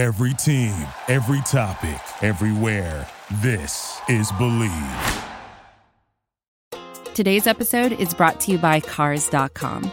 Every team, every topic, everywhere. This is Believe. Today's episode is brought to you by Cars.com.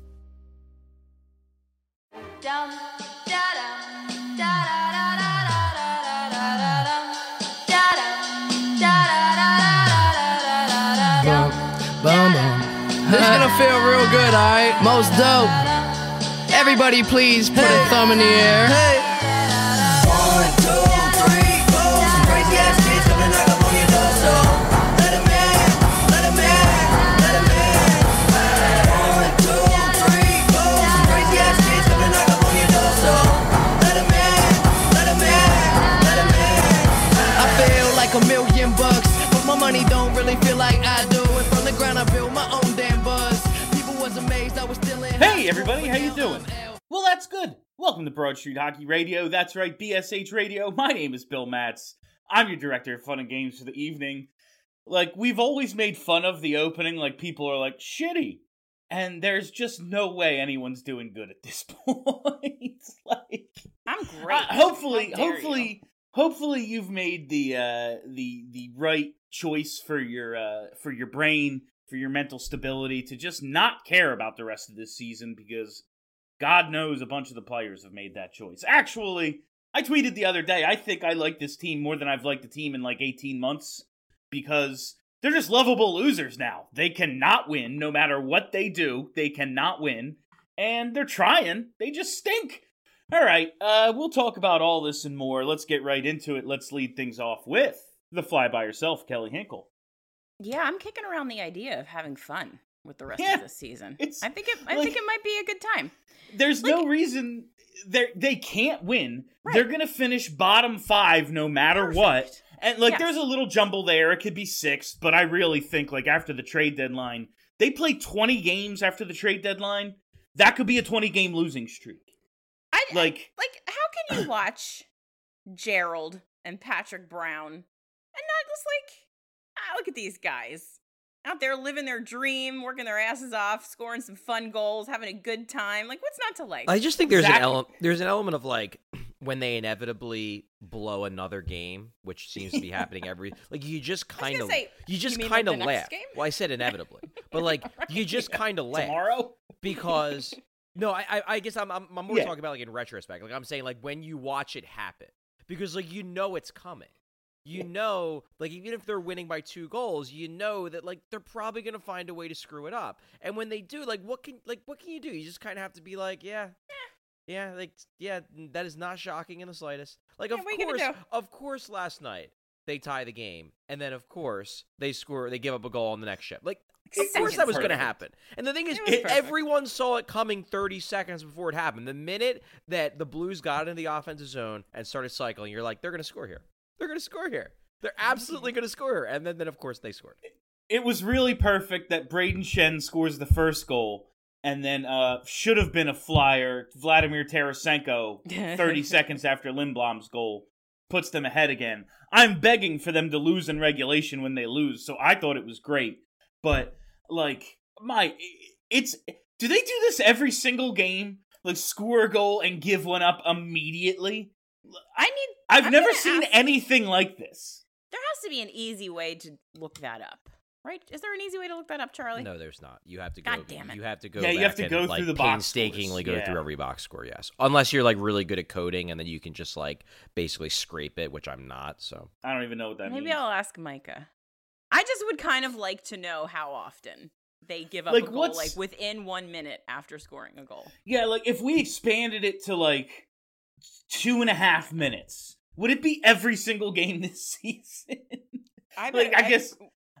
Boom, boom. This is gonna feel real good, alright? Most dope. Everybody, please put a thumb in the air. One, really feel like I do. And from the ground, I built my own damn buzz. People was amazed I was still in. Hey everybody, how you doing? Well, that's good. Welcome to Broad Street Hockey Radio. That's right, BSH Radio. My name is Bill Matz. I'm your director of fun and games for the evening. Like we've always made fun of the opening, like people are like shitty, and there's just no way anyone's doing good at this point. like I'm great. uh, hopefully, How dare hopefully, hopefully you've made the uh, the the right choice for your uh, for your brain, for your mental stability to just not care about the rest of this season because God knows a bunch of the players have made that choice. Actually, I tweeted the other day. I think I like this team more than I've liked the team in like 18 months because they're just lovable losers now. They cannot win no matter what they do. They cannot win, and they're trying. They just stink. All right, uh, we'll talk about all this and more. Let's get right into it. Let's lead things off with the fly by yourself, Kelly Hinkle. Yeah, I'm kicking around the idea of having fun with the rest Yeah, of the season. I think it. I like- think it might be a good time. There's Like- no reason they they can't win. Right. They're gonna finish bottom five no matter what. And like, Yes. there's a little jumble there. It could be six, but I really think like after the trade deadline, they play 20 games after the trade deadline. That could be a 20 game losing streak. I Like, like. How can you watch Gerald and Patrick Brown just like, ah, look at these guys out there living their dream, working their asses off, scoring some fun goals, having a good time. Like, what's not to like? I just think there's Exactly. an element. There's an element of like when they inevitably blow another game, which seems to be happening every. Like you just kind of, you just kind of next laugh. game? Well, I said inevitably, but like you just kind of laugh tomorrow? because no, I, I, I guess I'm, I'm, I'm more Yeah. talking about like in retrospect. Like I'm saying, like when you watch it happen, because like you know it's coming. You know, like even if they're winning by two goals, you know that like they're probably gonna find a way to screw it up. And when they do, like what can like what can you do? You just kind of have to be like, yeah, yeah, like yeah, that is not shocking in the slightest. Like Yeah, of what are you gonna course, of course, last night they tie the game, and then of course they score, they give up a goal on the next shift. Like of course that was going to happen. And the thing is, It was it- perfect. everyone saw it coming 30 seconds before it happened. The minute that the Blues got into the offensive zone and started cycling, you're like, they're going to score here. They're going to score here. They're absolutely going to score here. And then, then of course they scored. it was really perfect that Brayden Schenn scores the first goal, and then uh, should have been a flyer. Vladimir Tarasenko, 30 seconds after Lindblom's goal, puts them ahead again. I'm begging for them to lose in regulation when they lose, so I thought it was great. But, like, my. It's. Do they do this every single game? Like, score a goal and give one up immediately? I need. I've I'm never seen ask- anything like this. There has to be an easy way to look that up, right? Is there an easy way to look that up, Charlie? No, there's not. You have to go. God damn it. You have to go. Yeah, you have to and, go like, through the box painstakingly scores, go through every box score. Yes, unless you're like really good at coding, and then you can just like basically scrape it, which I'm not. So I don't even know what that means. Maybe means. I'll ask Micah. I just would kind of like to know how often they give up Like, a goal, what's- like within one minute after scoring a goal. Yeah, like if we expanded it to like two and a half minutes, would it be every single game this season? I Like, I guess-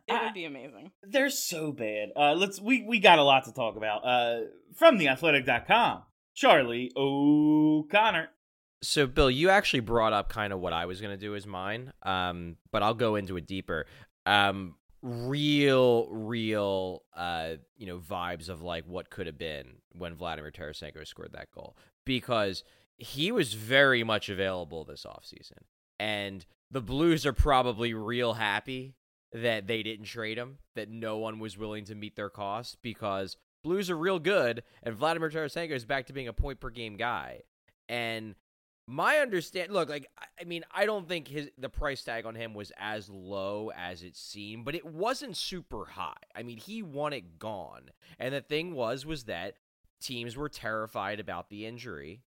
it I- would be amazing. They're so bad. Uh, let's we we got a lot to talk about. Uh, from theathletic.com, Charlie O'Connor. So, Bill, you actually brought up kind of what I was going to do as mine, um, but I'll go into it deeper. Um, real, real, uh, you know, vibes of like what could have been when Vladimir Tarasenko scored that goal because he was very much available this offseason. And the Blues are probably real happy that they didn't trade him, that no one was willing to meet their costs because Blues are real good and Vladimir Tarasenko is back to being a point per game guy. And my understand look like I mean I don't think his the price tag on him was as low as it seemed, but it wasn't super high. I mean, he won it gone. And the thing was was that teams were terrified about the injury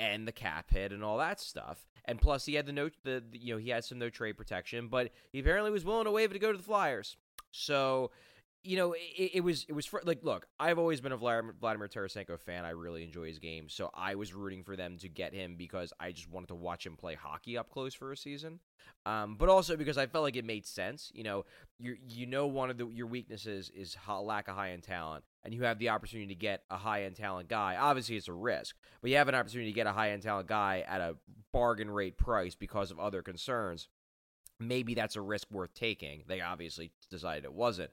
and the cap hit and all that stuff. And plus he had the no the the- you know, he had some no trade protection, but he apparently was willing to waive it to go to the Flyers. So you know, it, it was it was like, look, I've always been a Vladimir, Vladimir Tarasenko fan. I really enjoy his game, so I was rooting for them to get him because I just wanted to watch him play hockey up close for a season. Um, but also because I felt like it made sense. You know, you you know one of the your weaknesses is lack of high end talent, and you have the opportunity to get a high end talent guy. Obviously, it's a risk, but you have an opportunity to get a high end talent guy at a bargain rate price because of other concerns. Maybe that's a risk worth taking. They obviously decided it wasn't.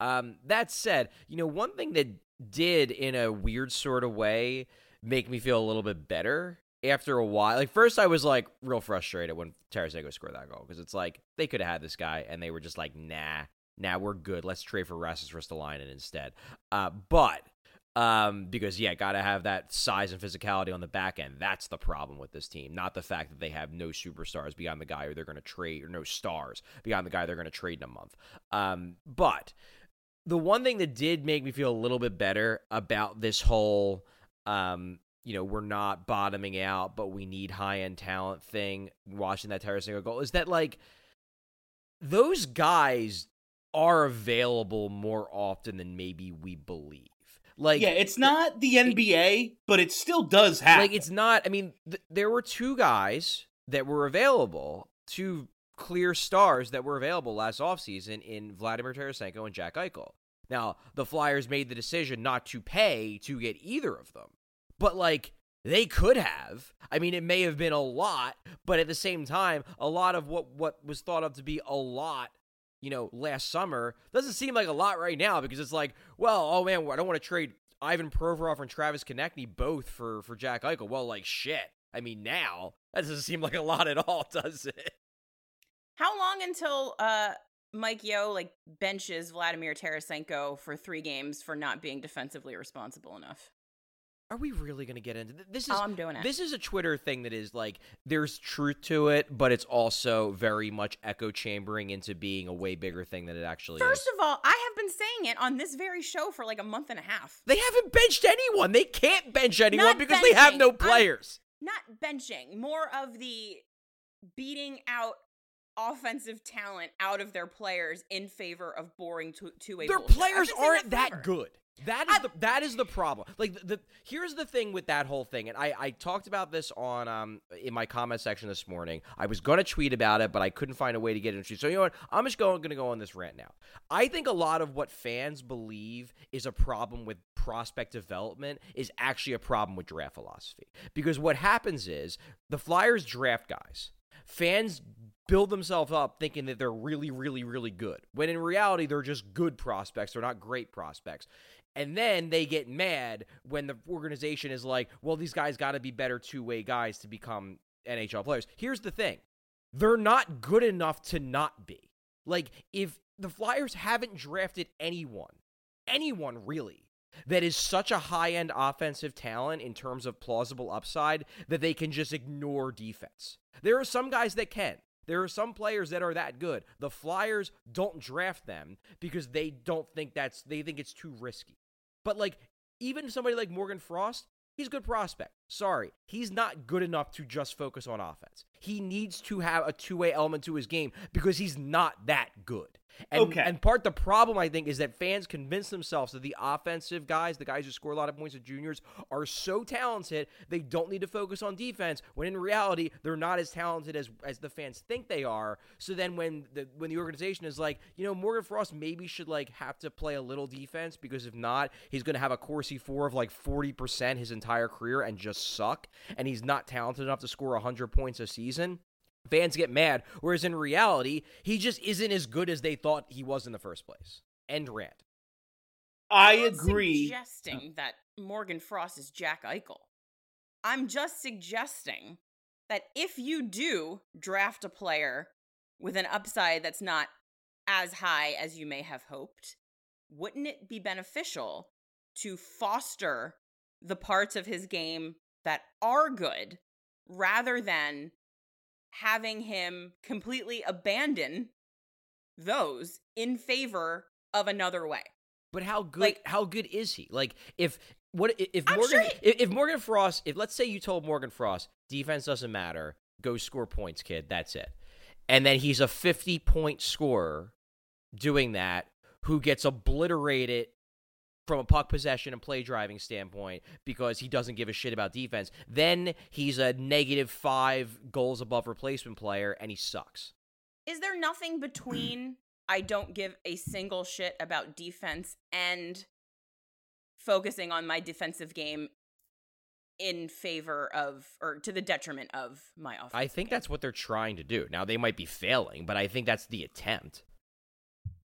Um, that said, you know, one thing that did, in a weird sort of way, make me feel a little bit better after a while. Like, first, I was like real frustrated when Tarasenko scored that goal because it's like they could have had this guy and they were just like, nah, nah, we're good. Let's trade for Rasmus Ristolainen instead. Uh, but um, because yeah, gotta have that size and physicality on the back end. That's the problem with this team, not the fact that they have no superstars beyond the guy who they're going to trade, or no stars beyond the guy they're going to trade in a month. Um, but the one thing that did make me feel a little bit better about this whole, um, you know, we're not bottoming out, but we need high end talent thing. Watching that Tarasenko goal is that like those guys are available more often than maybe we believe. Like yeah, it's not the NBA, but it still does happen. like it's not. I mean, th- there were two guys that were available, two clear stars that were available last offseason in Vladimir Tarasenko and Jack Eichel. Now, the Flyers made the decision not to pay to get either of them. But like they could have. I mean, it may have been a lot, but at the same time, a lot of what what was thought of to be a lot you know, last summer doesn't seem like a lot right now because it's like, well, oh man, I don't want to trade Ivan Provorov and Travis Konecny both for for Jack Eichel. Well, like shit. I mean, now that doesn't seem like a lot at all, does it? How long until uh Mike Yeo like benches Vladimir Tarasenko for three games for not being defensively responsible enough? Are we really going to get into th- this? Is Oh, I'm doing it. This is a Twitter thing that is like there's truth to it, but it's also very much echo chambering into being a way bigger thing than it actually First is. of all, I have been saying it on this very show for like a month and a half. They haven't benched anyone. They can't bench anyone Not because they have benching. no I'm- players. Not benching, more of the beating out offensive talent out of their players in favor of boring two two way. Their players aren't that good. That is I- the that is the problem. Like the, the here's the thing with that whole thing, and I I talked about this on um in my comment section this morning. I was gonna tweet about it, but I couldn't find a way to get into. it. So you know what? I'm just going gonna go on this rant now. I think a lot of what fans believe is a problem with prospect development is actually a problem with draft philosophy. Because what happens is the Flyers draft guys. Fans build themselves up thinking that they're really, really, really good. When in reality, they're just good prospects. They're not great prospects. And then they get mad when the organization is like, well, these guys got to be better two way guys to become NHL players. Here's the thing they're not good enough to not be. Like, if the Flyers haven't drafted anyone, anyone really, that is such a high end offensive talent in terms of plausible upside that they can just ignore defense. There are some guys that can. There are some players that are that good. The Flyers don't draft them because they don't think that's they think it's too risky. But like even somebody like Morgan Frost, he's a good prospect. Sorry, he's not good enough to just focus on offense. He needs to have a two-way element to his game because he's not that good. And, Okay. and part the problem I think is that fans convince themselves that the offensive guys, the guys who score a lot of points as juniors, are so talented they don't need to focus on defense. When in reality, they're not as talented as as the fans think they are. So then when the when the organization is like, you know, Morgan Frost maybe should like have to play a little defense because if not, he's going to have a Corsi for of like forty percent his entire career and just suck and he's not talented enough to score 100 points a season, fans get mad. Whereas in reality, he just isn't as good as they thought he was in the first place. End rant. I I'm agree. Suggesting that Morgan Frost is Jack Eichel. I'm just suggesting that if you do draft a player with an upside that's not as high as you may have hoped, wouldn't it be beneficial to foster the parts of his game that are good rather than having him completely abandon those in favor of another way? But how good Like- how good is he? Like if what if Morgan sure if, if Morgan Frost if let's say you told Morgan Frost defense doesn't matter, go score points, kid, that's it. And then he's a 50 point scorer doing that who gets obliterated from a puck possession and play driving standpoint because he doesn't give a shit about defense. Then he's a negative 5 goals above replacement player and he sucks. Is there nothing between I don't give a single shit about defense and focusing on my defensive game in favor of or to the detriment of my offense? I think that's what they're trying to do. Now they might be failing, but I think that's the attempt.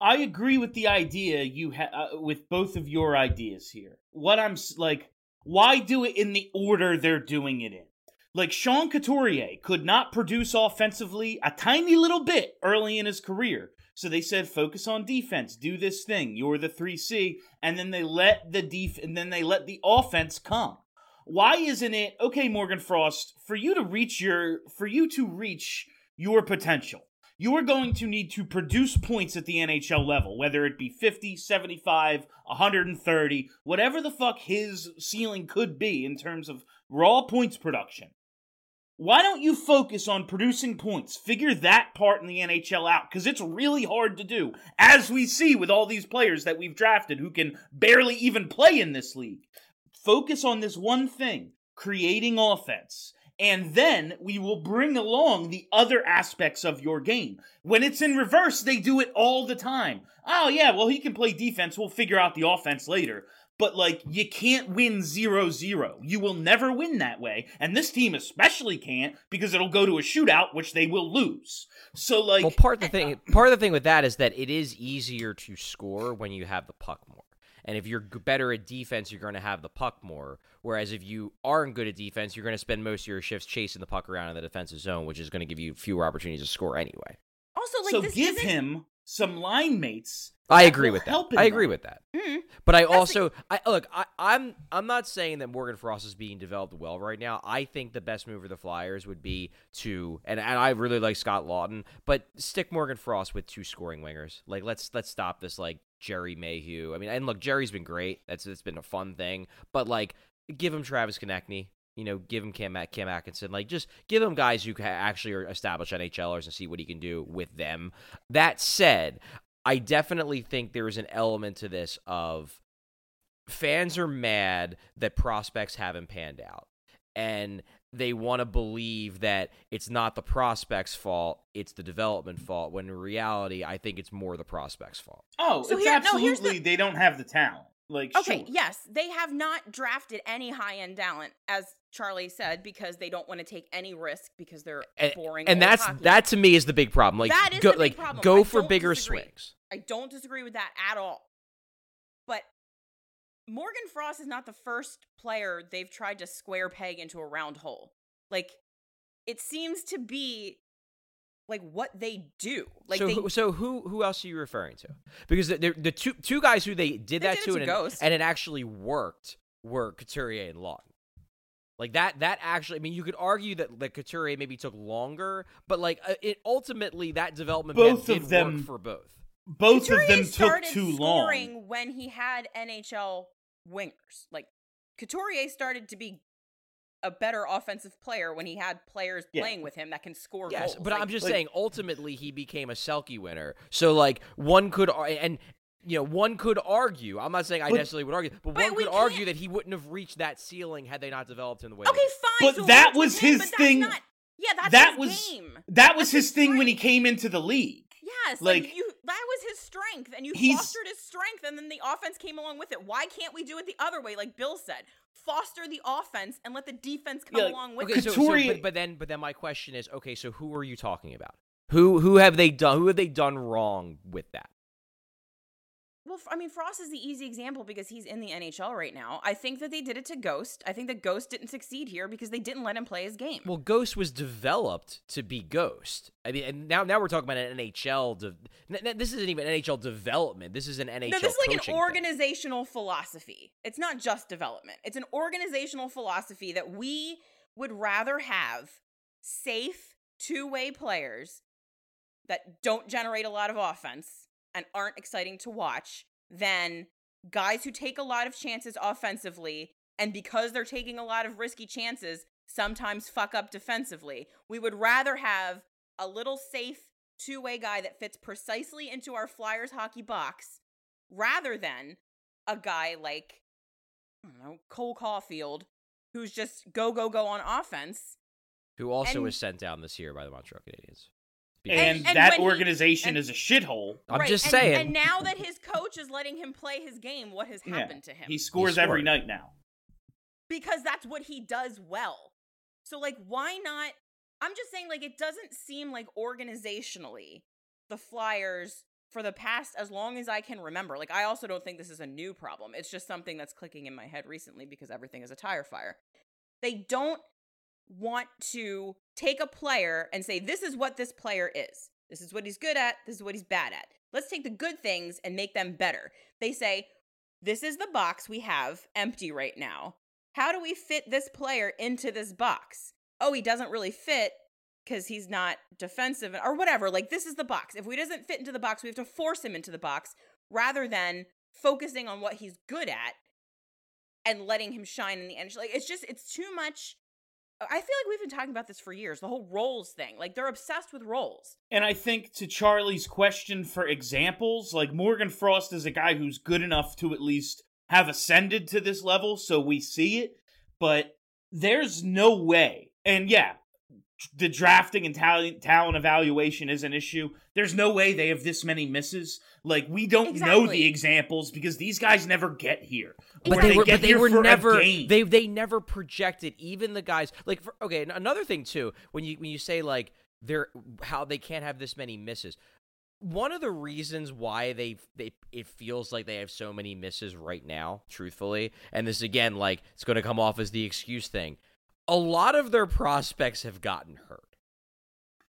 I agree with the idea you ha- uh, with both of your ideas here. What I'm like, why do it in the order they're doing it in? Like Sean Couturier could not produce offensively a tiny little bit early in his career. So they said focus on defense, do this thing. You're the 3C and then they let the def- and then they let the offense come. Why isn't it okay Morgan Frost for you to reach your for you to reach your potential? You are going to need to produce points at the NHL level, whether it be 50, 75, 130, whatever the fuck his ceiling could be in terms of raw points production. Why don't you focus on producing points? Figure that part in the NHL out because it's really hard to do, as we see with all these players that we've drafted who can barely even play in this league. Focus on this one thing creating offense and then we will bring along the other aspects of your game. When it's in reverse, they do it all the time. Oh, yeah, well, he can play defense. We'll figure out the offense later. But, like, you can't win 0 0. You will never win that way. And this team especially can't because it'll go to a shootout, which they will lose. So, like. Well, part of the thing, part of the thing with that is that it is easier to score when you have the puck more. And if you're better at defense, you're going to have the puck more. Whereas if you aren't good at defense, you're going to spend most of your shifts chasing the puck around in the defensive zone, which is going to give you fewer opportunities to score anyway. also, like so this give isn't- him some line mates. I agree with that. I agree that. with that. Mhm. But I the- also, I look, I, I'm, I'm not saying that Morgan Frost is being developed well right now. I think the best move for the Flyers would be to, and, and I really like Scott Laughton, but stick Morgan Frost with two scoring wingers. Like let's let's stop this like Gerry Mayhew. I mean, and look, Gerry's been great. That's it's been a fun thing, but like give him Travis Konecny. You know, give him Cam, Cam Atkinson. Like, just give him guys who actually are established NHLers and see what he can do with them. That said, I definitely think there is an element to this of fans are mad that prospects haven't panned out. And they want to believe that it's not the prospects' fault, it's the development fault, when in reality, I think it's more the prospects' fault. Oh, So it's here- no, the- absolutely. They don't have the talent. Like, Okay, sure. yes, they have not drafted any high end talent, as Charlie said, because they don't want to take any risk because they're And, boring. and that's hockey. that to me is the big problem. Like That is go the big like problem. go I for bigger disagree. swings. I don't disagree with that at all. But Morgan Frost is not the first player they've tried to square peg into a round hole. Like it seems to be like what they do. Like so, they, who, so who who else are you referring to? Because the, the, two two guys who they did They that did to, and, and it actually worked were Couturier and Laughton. Like that that actually, I mean, you could argue that the Couturier maybe took longer, but like uh, it ultimately that development plan Both did of them work for both. Both Couturier of them took started too long. scoring when he had NHL wingers. Like Couturier started to be a better offensive player when he had players Yeah. playing with him that can score Yes, goals. but Like, I'm just like- saying, ultimately, he became a Selke winner. So, like, one could, and, you know, one could argue, I'm not saying I But- necessarily would argue, but, But one could argue can't- that he wouldn't have reached that ceiling had they not developed him the way Okay, they did. fine. But so that was him, his but that's thing- not- yeah, that's that his was game. that was That's his his thing when he came into the league. Yes, like, like, you, that was his strength, and you fostered his strength, and then the offense came along with it. Why can't we do it the other way, like Bill said? Foster the offense and let the defense come Yeah, like, along with Okay, it. so, so but, but then but then my question is, okay, so who are you talking about? Who who have they done who have they done wrong with that? Well, I mean, Frost is the easy example because he's in the NHL right now. I think that they did it to Ghost. I think that Ghost didn't succeed here because they didn't let him play his game. Well, Ghost was developed to be Ghost. I mean, and now now we're talking about an NHL. De- this isn't even NHL development. This is an NHL. no, this is like an thing. organizational philosophy. It's not just development. It's an organizational philosophy that we would rather have safe two-way players that don't generate a lot of offense and aren't exciting to watch than guys who take a lot of chances offensively and because they're taking a lot of risky chances sometimes fuck up defensively. We would rather have a little safe two-way guy that fits precisely into our Flyers hockey box rather than a guy like I don't know, Cole Caufield who's just go go go on offense. Who also and- was sent down this year by the Montreal Canadiens. And, And- and that when he- organization and- is a shithole. I'm Right, just and- saying. And now that his coach is letting him play his game, what has Yeah, happened to him? He scores every night now. because that's what he does well. So like why not I'm just saying like it doesn't seem like organizationally the Flyers for the past as long as I can remember. Like I also don't think this is a new problem. It's just something that's clicking in my head recently because everything is a tire fire. They don't want to take a player and say this is what this player is. This is what he's good at, this is what he's bad at. Let's take the good things and make them better. They say this is the box we have empty right now. How do we fit this player into this box? Oh, he doesn't really fit because he's not defensive or whatever. Like, this is the box. If he doesn't fit into the box, we have to force him into the box rather than focusing on what he's good at and letting him shine in the end. Like, it's just, it's too much. I feel like we've been talking about this for years the whole roles thing. Like, they're obsessed with roles. And I think to Charlie's question for examples, like Morgan Frost is a guy who's good enough to at least have ascended to this level, so we see it. But there's no way. And yeah, the drafting and talent talent evaluation is an issue. There's no way they have this many misses. Like we don't know the examples because these guys never get here. But Or they were, get but they were never game. they they never projected even the guys like for, okay another thing too when you when you say like they're how they can't have this many misses one of the reasons why they they it feels like they have so many misses right now truthfully and this again like it's going to come off as the excuse thing a lot of their prospects have gotten hurt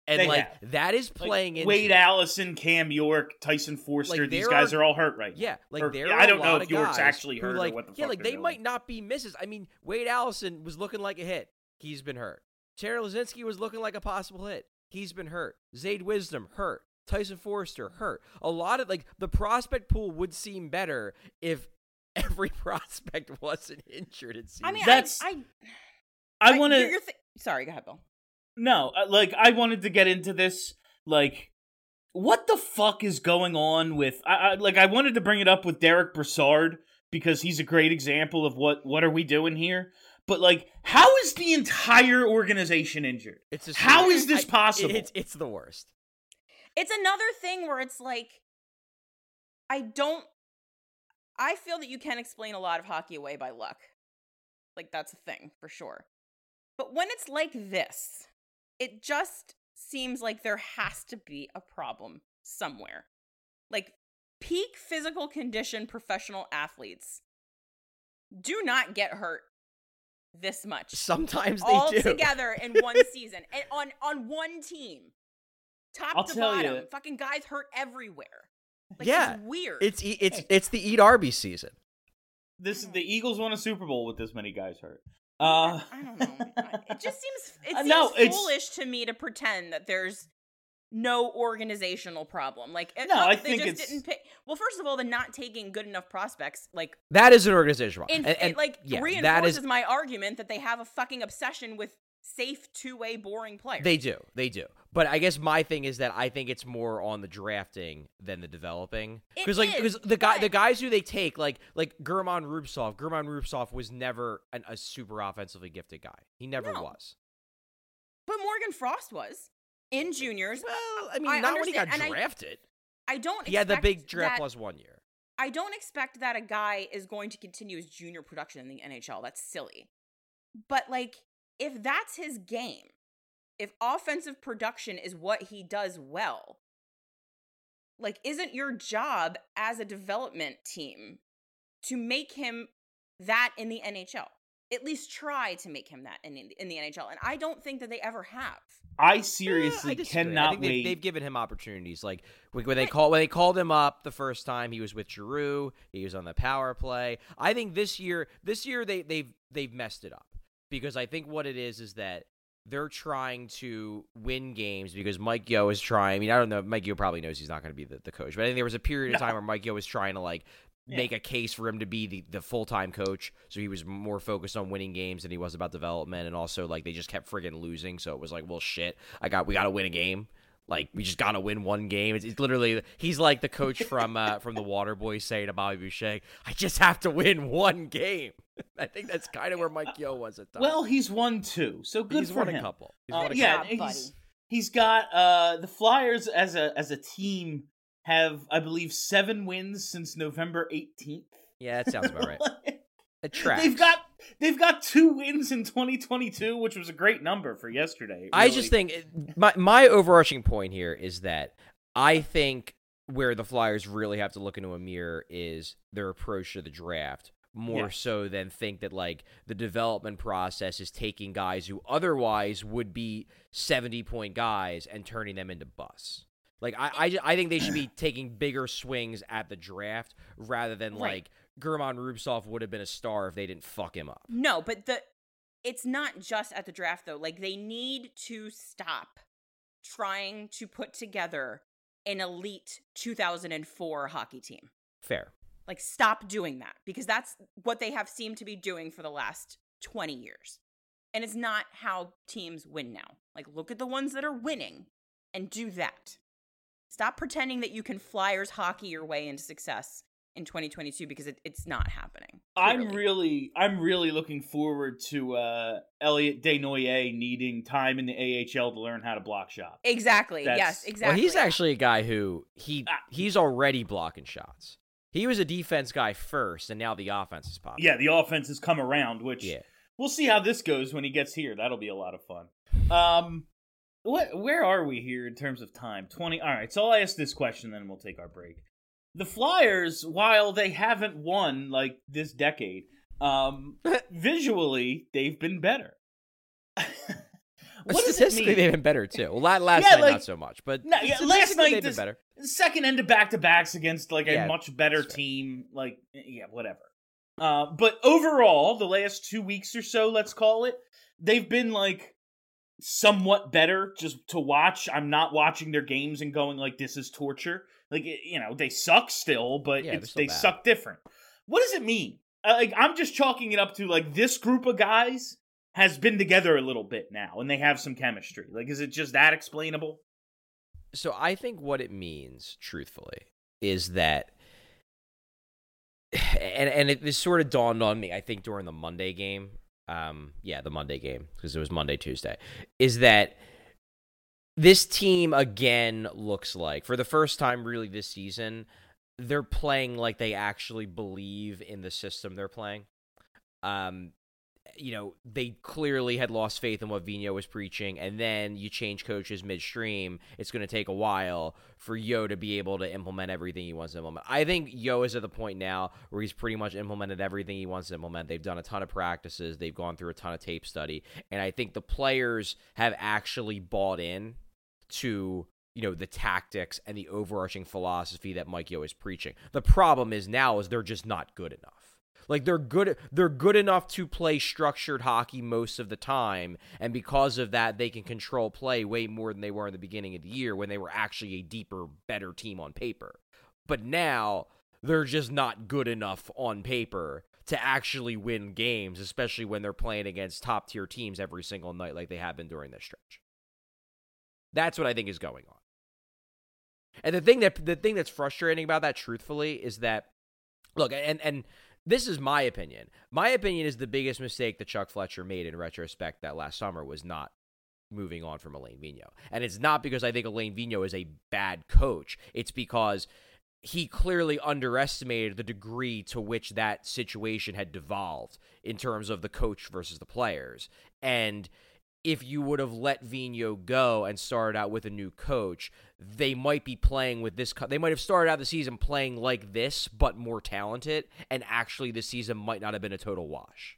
and They like have. that is Like, playing into Wade Allison, Cam York, Tyson Foerster. Like, these guys are- are, all hurt right now. Yeah, like or, there are I don't a know if York's actually hurt like, or what the yeah, fuck like they're they doing. might not be misses. I mean, Wade Allison was looking like a hit. He's been hurt. Terry Lazinski was looking like a possible hit. He's been hurt. Zayde Wisdom hurt. Tyson Foerster hurt. A lot of like the prospect pool would seem better if every prospect wasn't injured. It seems. I mean, That's- I, I want you're- to. you're Sorry, go ahead, Bill. No, uh, like I wanted to get into this. Like, what the fuck is going on with? I, I like I wanted to bring it up with Derick Brassard because he's a great example of what what are we doing here. But like, how is the entire organization injured? it's a How is this I- possible? It's it's the worst. It's another thing where it's like, I don't. I feel that you can explain a lot of hockey away by luck. Like, that's a thing for sure. But when it's like this, it just seems like there has to be a problem somewhere. Like, peak physical condition professional athletes do not get hurt this much Sometimes they all do. together in one season and on on one team, top I'll to tell bottom. ya. Fucking guys hurt everywhere. Like, Yeah, it's weird. It's e- it's it's the eat Arby season. This the Eagles won a Super Bowl with this many guys hurt. Uh, I don't know. It just seems it Uh, seems no, it's- foolish to me to pretend that there's no organizational problem. Like, No, I they think just it's- didn't pick. Well, first of all, the not taking good enough prospects, like, That is an organizational. in, and, and, it, like yeah, reinforces that is my argument that they have a fucking obsession with safe two way boring players. They do, they do. But I guess my thing is that I think it's more on the drafting than the developing. Because like because the guy the guys who they take like like German Rubtsov, German Rubtsov was never an, a super offensively gifted guy. He never No. was. but Morgan Frost was in juniors. Well, I mean, I not when he got understand, and I- drafted. I don't. Yeah, the big draft that- plus one year. I don't expect that a guy is going to continue his junior production in the NHL. That's silly. But like, if that's his game, if offensive production is what he does well, like, isn't your job as a development team to make him that in the NHL? At least try to make him that in, in the NHL. And I don't think that they ever have. I Eh, seriously I disagree. I cannot think wait. they've, they've given him opportunities. Like when when they call when they called him up the first time, he was with Giroux. He was on the power play. I think this year, this year they they've they've messed it up because I think what it is is that they're trying to win games because Mike Yeo is trying. I mean, I don't know. Mike Yeo probably knows he's not going to be the, the coach, but I think there was a period of time where Mike Yeo was trying to like Yeah. make a case for him to be the, the full time coach. So he was more focused on winning games than he was about development, and also like they just kept friggin' losing. So it was like, well, shit, I got we got to win a game. Like we just got to win one game. It's, it's literally he's like the coach from uh, from the Water Boys saying to Bobby Boucher, "I just have to win one game." I think that's kind of where Mike Yeo was at times. well, he's won two, so good he's for won him. a couple. He's Uh, won a yeah, job, he's, he's got uh the Flyers as a as a team have I believe seven wins since November eighteenth. Yeah, that sounds about right. It tracks. They've got they've got two wins in 2022, which was a great number for yesterday. It I just think my my overarching point here is that I think where the Flyers really have to look into a mirror is their approach to the draft more Yeah. so than think that like the development process is taking guys who otherwise would be 70 point guys and turning them into busts. Like I, I, I think they should be taking bigger swings at the draft rather than Right. like German Rubtsov would have been a star if they didn't fuck him up. No, but the it's not just at the draft though. Like they need to stop trying to put together an elite 2004 hockey team. Fair. Like stop doing that because that's what they have seemed to be doing for the last 20 years. And it's not how teams win now. Like look at the ones that are winning and do that. Stop pretending that you can Flyers hockey your way into success in 2022 because it, it's not happening. I'm really I'm really looking forward to uh Elliot Desnoyers needing time in the AHL to learn how to block shots. Exactly. That's- yes, exactly. Well, he's actually a guy who he Ah. he's already blocking shots. He was a defense guy first, and now the offense is popping. Yeah, the offense has come around, which yeah. we'll see how this goes when he gets here. That'll be a lot of fun. Um, what where are we here in terms of time? Twenty. All right, so I'll ask this question, then we'll take our break. The Flyers, while they haven't won like this decade, um, visually they've been better. what statistically, they've been better too. Well, last Yeah, night like- not so much, but No, yeah, last night they've been this- better. second end of back to backs against like a Yeah, much better team. Like, yeah, whatever. Uh, but overall, the last two weeks or so, let's call it, they've been like somewhat better just to watch. I'm not watching their games and going like this is torture. Like, you know, they suck still, but Yeah, still they bad. suck different. What does it mean? Uh, Like, I'm just chalking it up to like this group of guys has been together a little bit now, and they have some chemistry. Like, is it just that explainable? So I think what it means, truthfully, is that, and and it, this sort of dawned on me. I think during the Monday game, um, yeah, the Monday game because it was Monday Tuesday, is that this team again looks like for the first time really this season they're playing like they actually believe in the system they're playing. Um, you know, they clearly had lost faith in what Vigneault was preaching, and then you change coaches midstream. It's going to take a while for Yeo to be able to implement everything he wants to implement. I think Yeo is at the point now where he's pretty much implemented everything he wants to implement. They've done a ton of practices, they've gone through a ton of tape study, and I think the players have actually bought in to you know the tactics and the overarching philosophy that Mike Yeo is preaching. The problem is now is they're just not good enough. Like they're good they're good enough to play structured hockey most of the time and because of that they can control play way more than they were in the beginning of the year when they were actually a deeper better team on paper. But now they're just not good enough on paper to actually win games, especially when they're playing against top tier teams every single night like they have been during this stretch. That's what I think is going on. And the thing that the thing that's frustrating about that, truthfully, is that look, and and this is my opinion. My opinion is the biggest mistake that Chuck Fletcher made in retrospect that last summer was not moving on from Alain Vigneault. And it's not because I think Alain Vigneault is a bad coach. It's because he clearly underestimated the degree to which that situation had devolved in terms of the coach versus the players. And if you would have let Vigneault go and started out with a new coach, they might be playing with this. They might have started out the season playing like this, but more talented, and actually the season might not have been a total wash.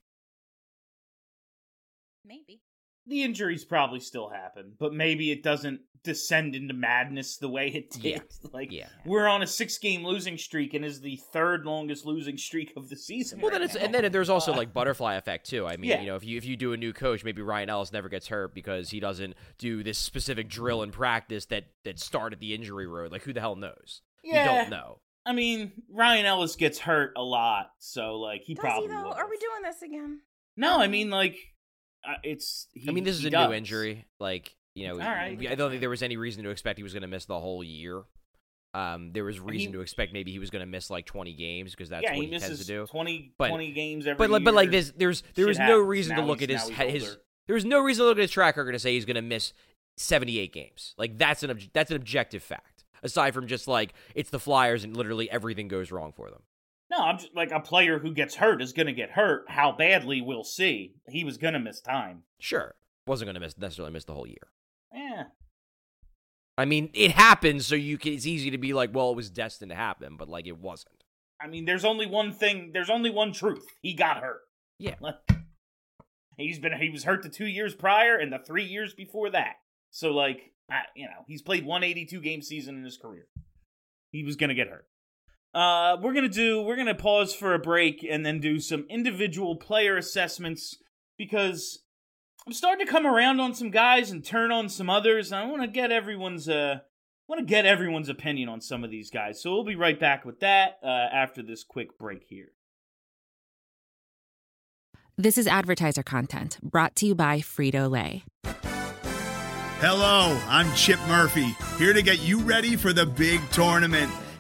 Maybe. The injuries probably still happen, but maybe it doesn't descend into madness the way it did. Yeah. Like Yeah. we're on a six game losing streak and is the third longest losing streak of the season. Well, right then it's now. and then there's also Uh, like butterfly effect too. I mean, Yeah. you know, if you if you do a new coach, maybe Ryan Ellis never gets hurt because he doesn't do this specific drill in practice that that started the injury road. Like who the hell knows? Yeah. You don't know. I mean, Ryan Ellis gets hurt a lot, so like he Does probably he though? would've. Are we doing this again? No, I mean like uh, it's. He, I mean, this is a does. new injury. Like, you know, right. I don't think there was any reason to expect he was going to miss the whole year. Um, there was reason to expect maybe he was going to miss like 20 games because that's yeah, what he he, tends to do. 20, But- 20 games every But like, but like this, there's there was no reason Now to look at his his. There was no reason to look at his track record and say he's going to miss 78 games. Like that's an that's an objective fact. Aside from just like it's the Flyers and literally everything goes wrong for them. No, I'm just like a player who gets hurt is going to get hurt. How badly we'll see. He was going to miss time. Sure, wasn't going to miss necessarily miss the whole year. Yeah. I mean, it happens, so you can, it's easy to be like, well, it was destined to happen, but like it wasn't. I mean, there's only one thing. There's only one truth. He got hurt. Yeah. He's been he was hurt the two years prior and the three years before that. So like, I, you know, he's played 182 game season in his career. He was gonna get hurt. Uh, we're gonna do. We're gonna pause for a break and then do some individual player assessments because I'm starting to come around on some guys and turn on some others. I want to get everyone's uh want to get everyone's opinion on some of these guys. So we'll be right back with that uh, after this quick break here. This is advertiser content brought to you by Frito Lay. Hello, I'm Chip Murphy, here to get you ready for the big tournament.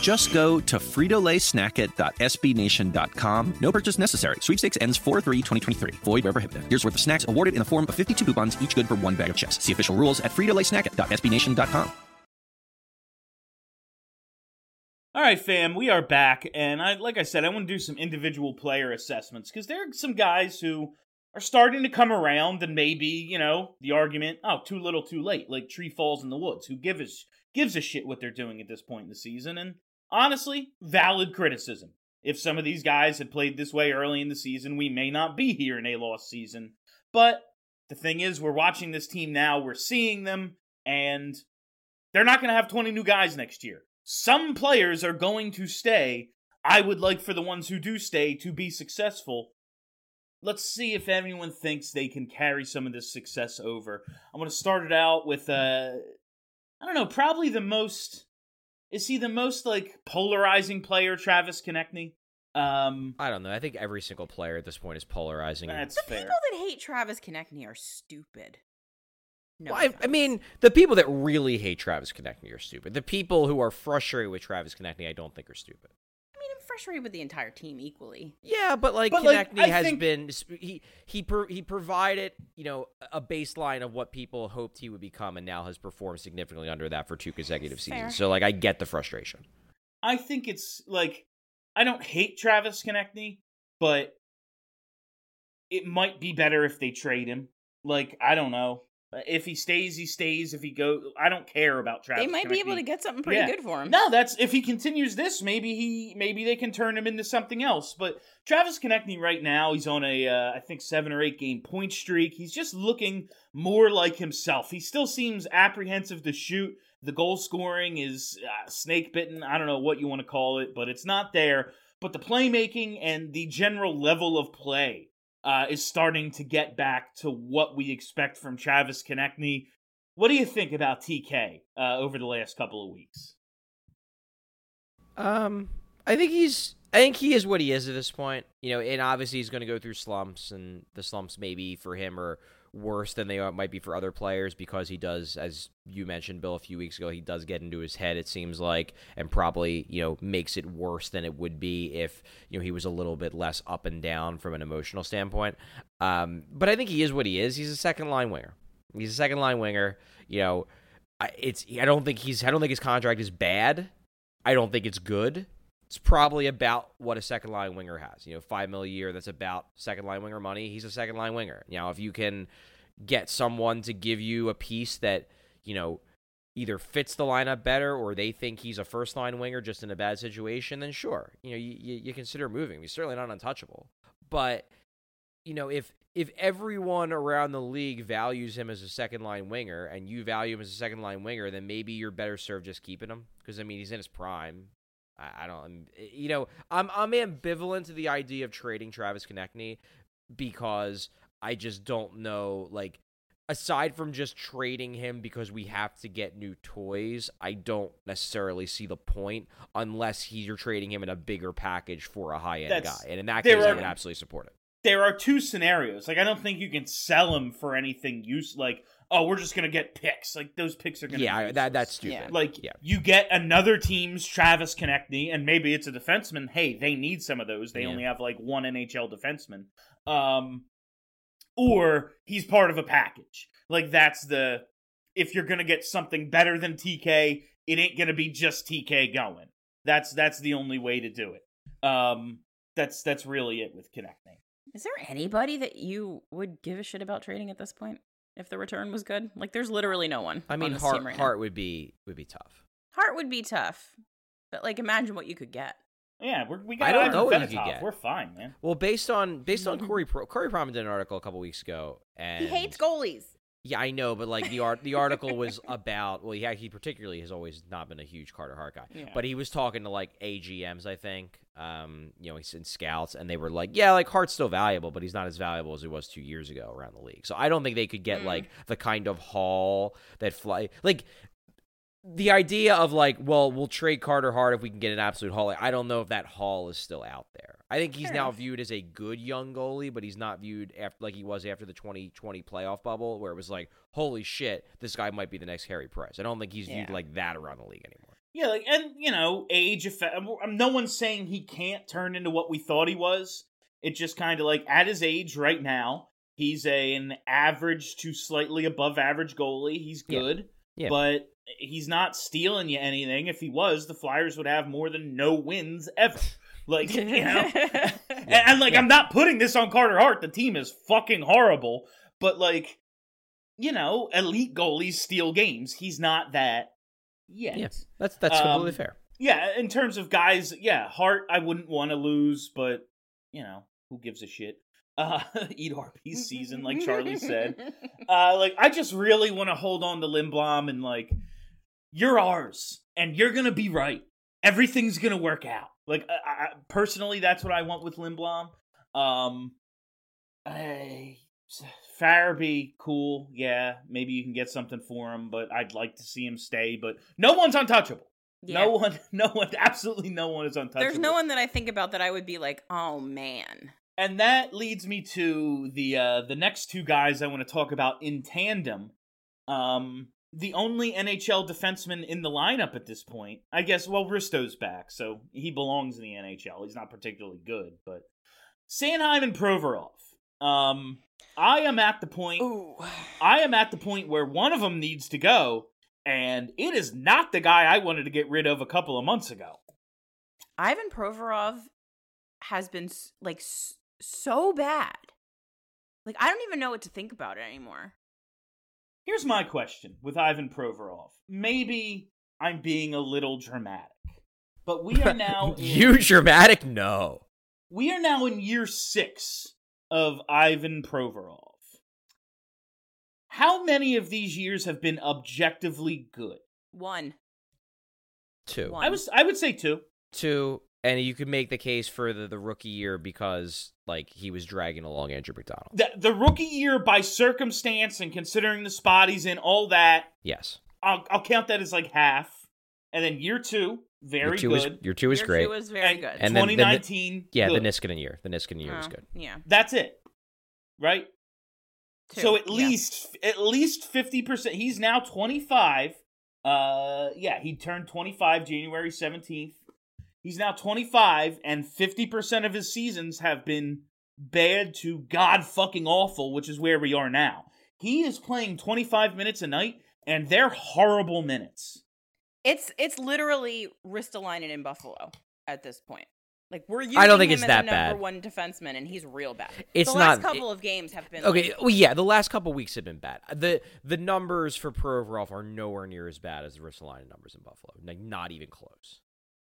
Just go to fritolaysnackit.sbnation.com. No purchase necessary. Sweepstakes ends 4-3-2023. Void where prohibited. Here's worth of snacks awarded in the form of 52 coupons, each good for one bag of chips. See official rules at fritolaysnackit.sbnation.com. All right, fam, we are back, and I, like I said, I want to do some individual player assessments because there are some guys who are starting to come around, and maybe you know the argument, oh, too little, too late, like tree falls in the woods. Who gives gives a shit what they're doing at this point in the season? And honestly, valid criticism. If some of these guys had played this way early in the season, we may not be here in a lost season. But the thing is, we're watching this team now, we're seeing them, and they're not going to have 20 new guys next year. Some players are going to stay. I would like for the ones who do stay to be successful. Let's see if anyone thinks they can carry some of this success over. I'm going to start it out with, uh, I don't know, probably the most. Is he the most, like, polarizing player, Travis Konecny? Um, I don't know. I think every single player at this point is polarizing. that's The fair. people that hate Travis Konecny are stupid. No, Well, I, I mean, the people that really hate Travis Konecny are stupid. The people who are frustrated with Travis Konecny, I don't think are stupid. I mean, I'm frustrated with the entire team equally. Yeah, but like But, like, has think- been he he pro, he provided you know a baseline of what people hoped he would become, and now has performed significantly under that for two consecutive Fair. seasons. So like, I get the frustration. I think it's like I don't hate Travis Konecny, but it might be better if they trade him. Like I don't know. If he stays, he stays. If he go, I don't care about Travis. they might be able to get something pretty Yeah. good for him. No, that's if he continues this, maybe he maybe they can turn him into something else. But Travis Konecny right now, he's on a uh, I think seven or eight game point streak. He's just looking more like himself. He still seems apprehensive to shoot. The goal scoring is uh, snake bitten. I don't know what you want to call it, but it's not there. But the playmaking and the general level of play uh, is starting to get back to what we expect from Travis Konecny. What do you think about TK uh, over the last couple of weeks? Um, I think he's. I think he is what he is at this point. You know, and obviously he's going to go through slumps, and the slumps maybe for him are worse than they might be for other players because he does, as you mentioned, Bill, a few weeks ago, he does get into his head. It seems like, and probably you know makes it worse than it would be if you know he was a little bit less up and down from an emotional standpoint. Um, but I think he is what he is. He's a second line winger. He's a second line winger. You know, it's. I don't think he's. I don't think his contract is bad. I don't think it's good. It's probably about what a second line winger has. You know, five mil a year. That's about second line winger money. He's a second line winger. Now, if you can get someone to give you a piece that you know either fits the lineup better or they think he's a first line winger just in a bad situation, then sure, you know, you, you, you consider moving. He's certainly not untouchable, but you know, if if everyone around the league values him as a second line winger and you value him as a second line winger, then maybe you're better served just keeping him because I mean he's in his prime. I, I don't, I'm, you know, I'm I'm ambivalent to the idea of trading Travis Konecny because I just don't know, like. Aside from just trading him because we have to get new toys, I don't necessarily see the point unless he, you're trading him in a bigger package for a high end guy. And in that case, I would absolutely support it. There are two scenarios. Like I don't think you can sell him for anything use. Like oh, we're just gonna get picks. Like those picks are gonna Yeah, be that that's stupid. Yeah. Like yeah. you get another team's Travis Konecny, and maybe it's a defenseman. Hey, they need some of those. They Yeah. only have like one NHL defenseman. Um, or he's part of a package. Like that's the if you're gonna get something better than TK, it ain't gonna be just TK going. That's that's the only way to do it. Um, that's that's really it with Konecny. Is there anybody that you would give a shit about trading at this point if the return was good? Like, there's literally no one. I mean, this Hart team right now. Hart would be would be tough. Hart would be tough, but like, imagine what you could get. Yeah, we're, we got I don't know what you could get. We're fine, man. Well, based on based on Corey Pro, Corey Pronman did an article a couple weeks ago, and He hates goalies. Yeah, I know, but like the art, the article was about. Well, yeah, he particularly has always not been a huge Carter Hart guy, Yeah. but he was talking to like AGMs, I think. Um, you know, he's in scouts, and they were like, "Yeah, like Hart's still valuable, but he's not as valuable as he was two years ago around the league." So I don't think they could get Mm. like the kind of haul that fly like. The idea of like, well, we'll trade Carter Hart if we can get an absolute haul. I don't know if that haul is still out there. I think he's Fair now viewed as a good young goalie, but he's not viewed after like he was after the 2020 playoff bubble, where it was like, holy shit, this guy might be the next Carey Price. I don't think he's viewed like that around the league anymore. Yeah, like, and you know, age effect. No one's saying he can't turn into what we thought he was. It just kind of like at his age right now, he's a, an average to slightly above average goalie. He's good, Yeah. but he's not stealing you anything. If he was, the Flyers would have more than no wins ever. Like you know, and, and, like I'm not putting this on Carter Hart. The team is fucking horrible, but like you know, elite goalies steal games. He's not that yet. Yeah, that's that's completely Um, fair. Yeah, in terms of guys, yeah, Hart I wouldn't want to lose, but you know, who gives a shit? Uh eat Arby's season, like Charlie said. Uh like I just really want to hold on to Lindblom and like you're ours and you're gonna be right. Everything's gonna work out. Like I, I, personally, that's what I want with Lindblom. Um, I, Farabee, cool, yeah. Maybe you can get something for him, but I'd like to see him stay. But no one's untouchable. Yeah. No one, no one, absolutely no one is untouchable. There's no one that I think about that I would be like, oh man. And that leads me to the uh, the next two guys I want to talk about in tandem. Um, the only NHL defenseman in the lineup at this point, I guess. Well, Risto's back, so he belongs in the NHL. He's not particularly good, but Sanheim and Provorov. Um, I am at the point. Ooh. I am at the point where one of them needs to go, and it is not the guy I wanted to get rid of a couple of months ago. Ivan Provorov has been like so bad. Like I don't even know what to think about it anymore. Here's my question with Ivan Provorov. Maybe I'm being a little dramatic, but we are now in, you dramatic? No. we are now in year six of Ivan Provorov. How many of these years have been objectively good? One. Two. One. I was I would say two. Two. And you could make the case for the, the rookie year because like he was dragging along Andrew MacDonald. The, the rookie year by circumstance and considering the spot he's in, all that, Yes. I'll I'll count that as like half. And then year two, very your two good. Was, your two was Year great. Two was very and good. And then- then the- 2019, yeah, good. the Niskanen year. The Niskanen year was Oh, good. Yeah. That's it, right? Two. So at yeah. least at least fifty percent. He's now twenty five. Uh, yeah, he turned twenty five January seventeenth. He's now twenty five, and fifty percent of his seasons have been bad to god fucking awful, which is where we are now. He is playing twenty five minutes a night, and they're horrible minutes. It's it's literally Ristolainen in Buffalo at this point. Like we're using I don't think him it's as that a number bad. one defenseman, and he's real bad. It's the last not- couple of games have been Okay, like, well, yeah, the last couple weeks have been bad. The the numbers for Provorov are nowhere near as bad as the Ristolainen numbers in Buffalo. Like, not even close.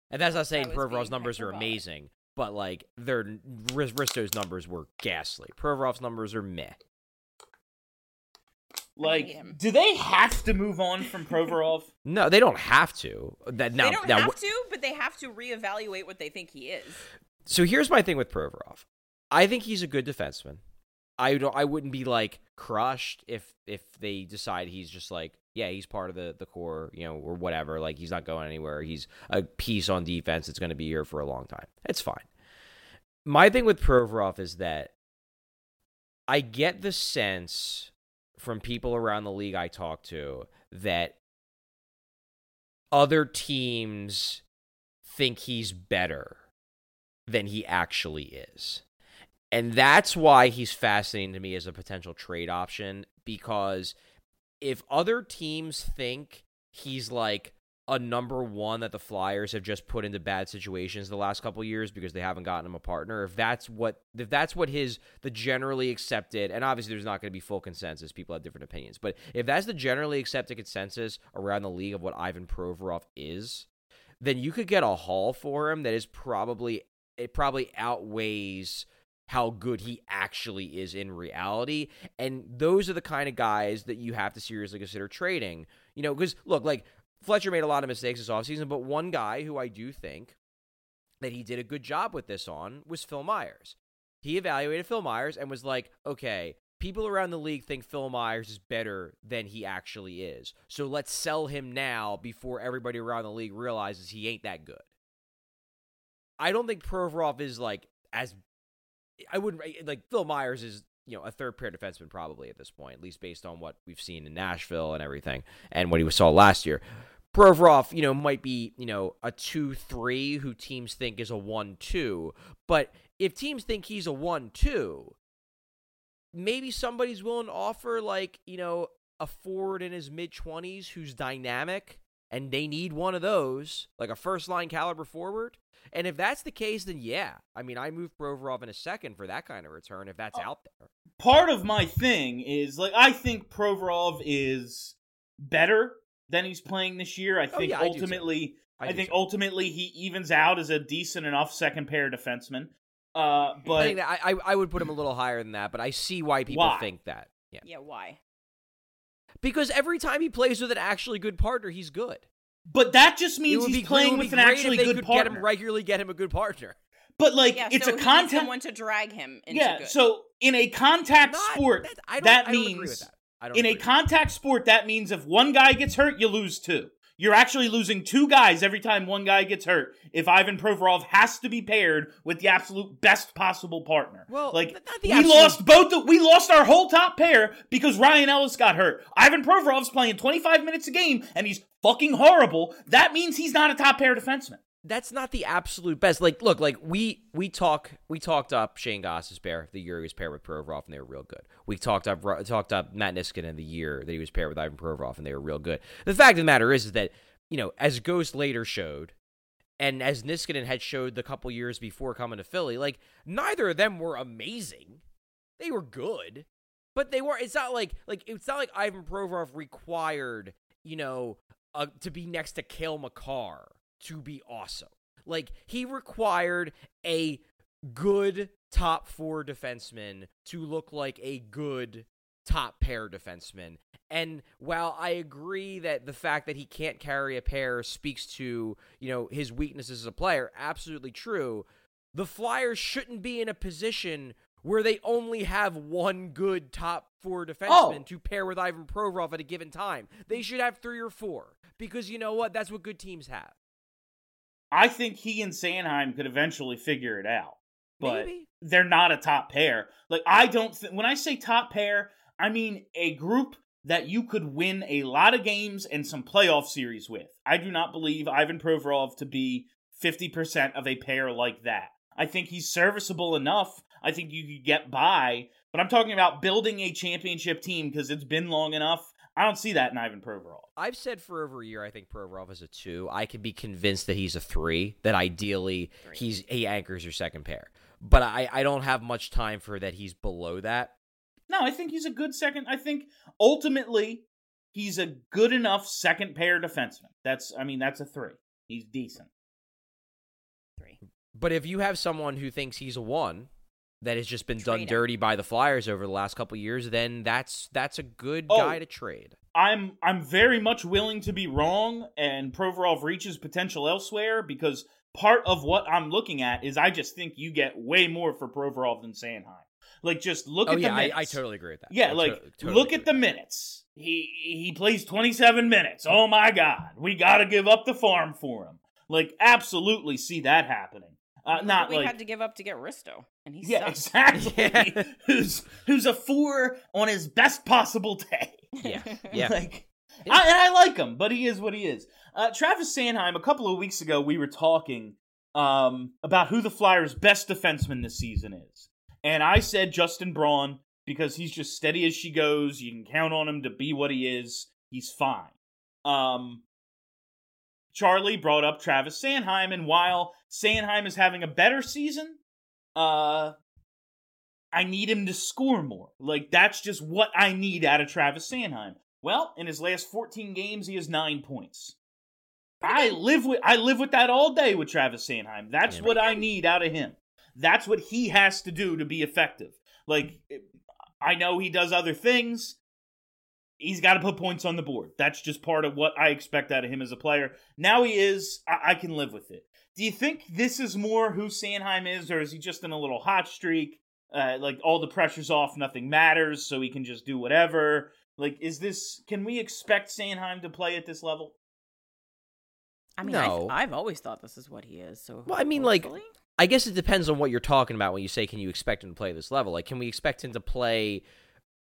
And that's not saying was being Provorov's numbers are hyperbolic. amazing, but like, their Ris- Risto's numbers were ghastly. Provorov's numbers are meh. Like, do they have to move on from Provorov? No, they don't have to. That now, they don't now, have to, but they have to reevaluate what they think he is. So here's my thing with Provorov. I think he's a good defenseman. I don't. I wouldn't be like crushed if if they decide he's just like yeah he's part of the the core you know or whatever like he's not going anywhere. He's a piece on defense that's going to be here for a long time. It's fine. My thing with Provorov is that I get the sense from people around the league I talk to that other teams think he's better than he actually is. And that's why he's fascinating to me as a potential trade option because if other teams think he's like a number one that the Flyers have just put into bad situations the last couple years because they haven't gotten him a partner, if that's what if that's what his the generally accepted and obviously there's not going to be full consensus, people have different opinions, but if that's the generally accepted consensus around the league of what Ivan Provorov is, then you could get a haul for him that is probably it probably outweighs how good he actually is in reality. And those are the kind of guys that you have to seriously consider trading. You know, because look, like Fletcher made a lot of mistakes this offseason, but one guy who I do think that he did a good job with this on was Phil Myers. He evaluated Phil Myers and was like, okay, people around the league think Phil Myers is better than he actually is. So let's sell him now before everybody around the league realizes he ain't that good. I don't think Provorov is like as I wouldn't like Phil Myers is you know a third pair defenseman probably at this point, at least based on what we've seen in Nashville and everything, and what he saw last year. Provorov, you know, might be you know a two three who teams think is a one two, but if teams think he's a one two, maybe somebody's willing to offer like you know a forward in his mid twenties who's dynamic and they need one of those, like a first line caliber forward. And if that's the case, then yeah. I mean, I move Provorov in a second for that kind of return if that's uh, out there. Part of my thing is like I think Provorov is better than he's playing this year. I Oh, think yeah, I do too. ultimately, I I, do think too. ultimately he evens out as a decent enough second pair defenseman. Uh, but think that I, I I would put him a little higher than that, but I see why people Why? think that. Yeah. Yeah, why? Because every time he plays with an actually good partner, he's good. but that just means he's be, playing with an actually good partner. get him regularly, get him a good partner. But like Yeah, it's so a contact. someone to drag him into yeah. good. So in a contact Not- sport, that, I don't, that I don't agree with means that. I don't in a contact sport that means if one guy gets hurt, you lose two. You're actually losing two guys every time one guy gets hurt. If Ivan Provorov has to be paired with the absolute best possible partner, Well, like th- we absolute- lost both. The, we lost our whole top pair because Ryan Ellis got hurt. Ivan Provorov's playing 25 minutes a game and he's fucking horrible. That means he's not a top pair defenseman. That's not the absolute best. Like, look, like we we talk we talked up Shane Goss's pair the year he was paired with Provorov and they were real good. We talked up talked up Matt Niskanen the year that he was paired with Ivan Provorov and they were real good. The fact of the matter is, is that you know as Ghost later showed, and as Niskanen had showed the couple years before coming to Philly, like neither of them were amazing. They were good. But they were. It's not like like it's not like Ivan Provorov required you know uh, to be next to Cale Makar to be awesome. Like he required a good top four defenseman to look like a good top pair defenseman. And while I agree that the fact that he can't carry a pair speaks to, you know, his weaknesses as a player, absolutely true. The Flyers shouldn't be in a position where they only have one good top four defenseman Oh. to pair with Ivan Provorov at a given time. They should have three or four because you know what? That's what good teams have. I think he and Sanheim could eventually figure it out, but Maybe. they're not a top pair. Like I don't. Th- when I say top pair, I mean a group that you could win a lot of games and some playoff series with. I do not believe Ivan Provorov to be fifty percent of a pair like that. I think he's serviceable enough. I think you could get by, but I'm talking about building a championship team because it's been long enough. I don't see that in Ivan Provorov. I've said for over a year I think Provorov is a two. I could be convinced that he's a three. That ideally he's he anchors your second pair. But I, I don't have much time for that he's below that. No, I think he's a good second. I think ultimately he's a good enough second pair defenseman. That's I mean that's a three. He's decent. Three. But if you have someone who thinks he's a one that has just been done him. dirty by the Flyers over the last couple years, then that's that's a good Oh. guy to trade. I'm I'm very much willing to be wrong and Provorov reaches potential elsewhere because part of what I'm looking at is I just think you get way more for Provorov than Sanheim. Like just look oh at yeah, the I, minutes. I totally agree with that. Yeah, I like to- totally look at the minutes. He he plays 27 minutes. Oh my god. We got to give up the farm for him. Like absolutely see that happening. Uh, not what we like had to give up to get Risto, and he Yeah, sucks. exactly. Yeah. who's who's a four on his best possible day. Yeah, yeah. like, I, and I like him, but he is what he is. Uh, Travis Sanheim. A couple of weeks ago, we were talking um, about who the Flyers' best defenseman this season is, and I said Justin Braun because he's just steady as she goes. You can count on him to be what he is. He's fine. Um, Charlie brought up Travis Sanheim, and while Sanheim is having a better season, uh, I need him to score more. Like that's just what I need out of Travis Sanheim. Well, in his last 14 games, he has nine points. I live with I live with that all day with Travis Sanheim. That's what I need out of him. That's what he has to do to be effective. Like I know he does other things. He's got to put points on the board. That's just part of what I expect out of him as a player. Now he is. I, I can live with it. Do you think this is more who Sanheim is, or is he just in a little hot streak? Uh, like all the pressure's off, nothing matters, so he can just do whatever. Like, is this? Can we expect Sanheim to play at this level? I mean, No. I've, I've always thought this is what he is. So, Well, I mean, like. I guess it depends on what you're talking about when you say can you expect him to play this level. Like, can we expect him to play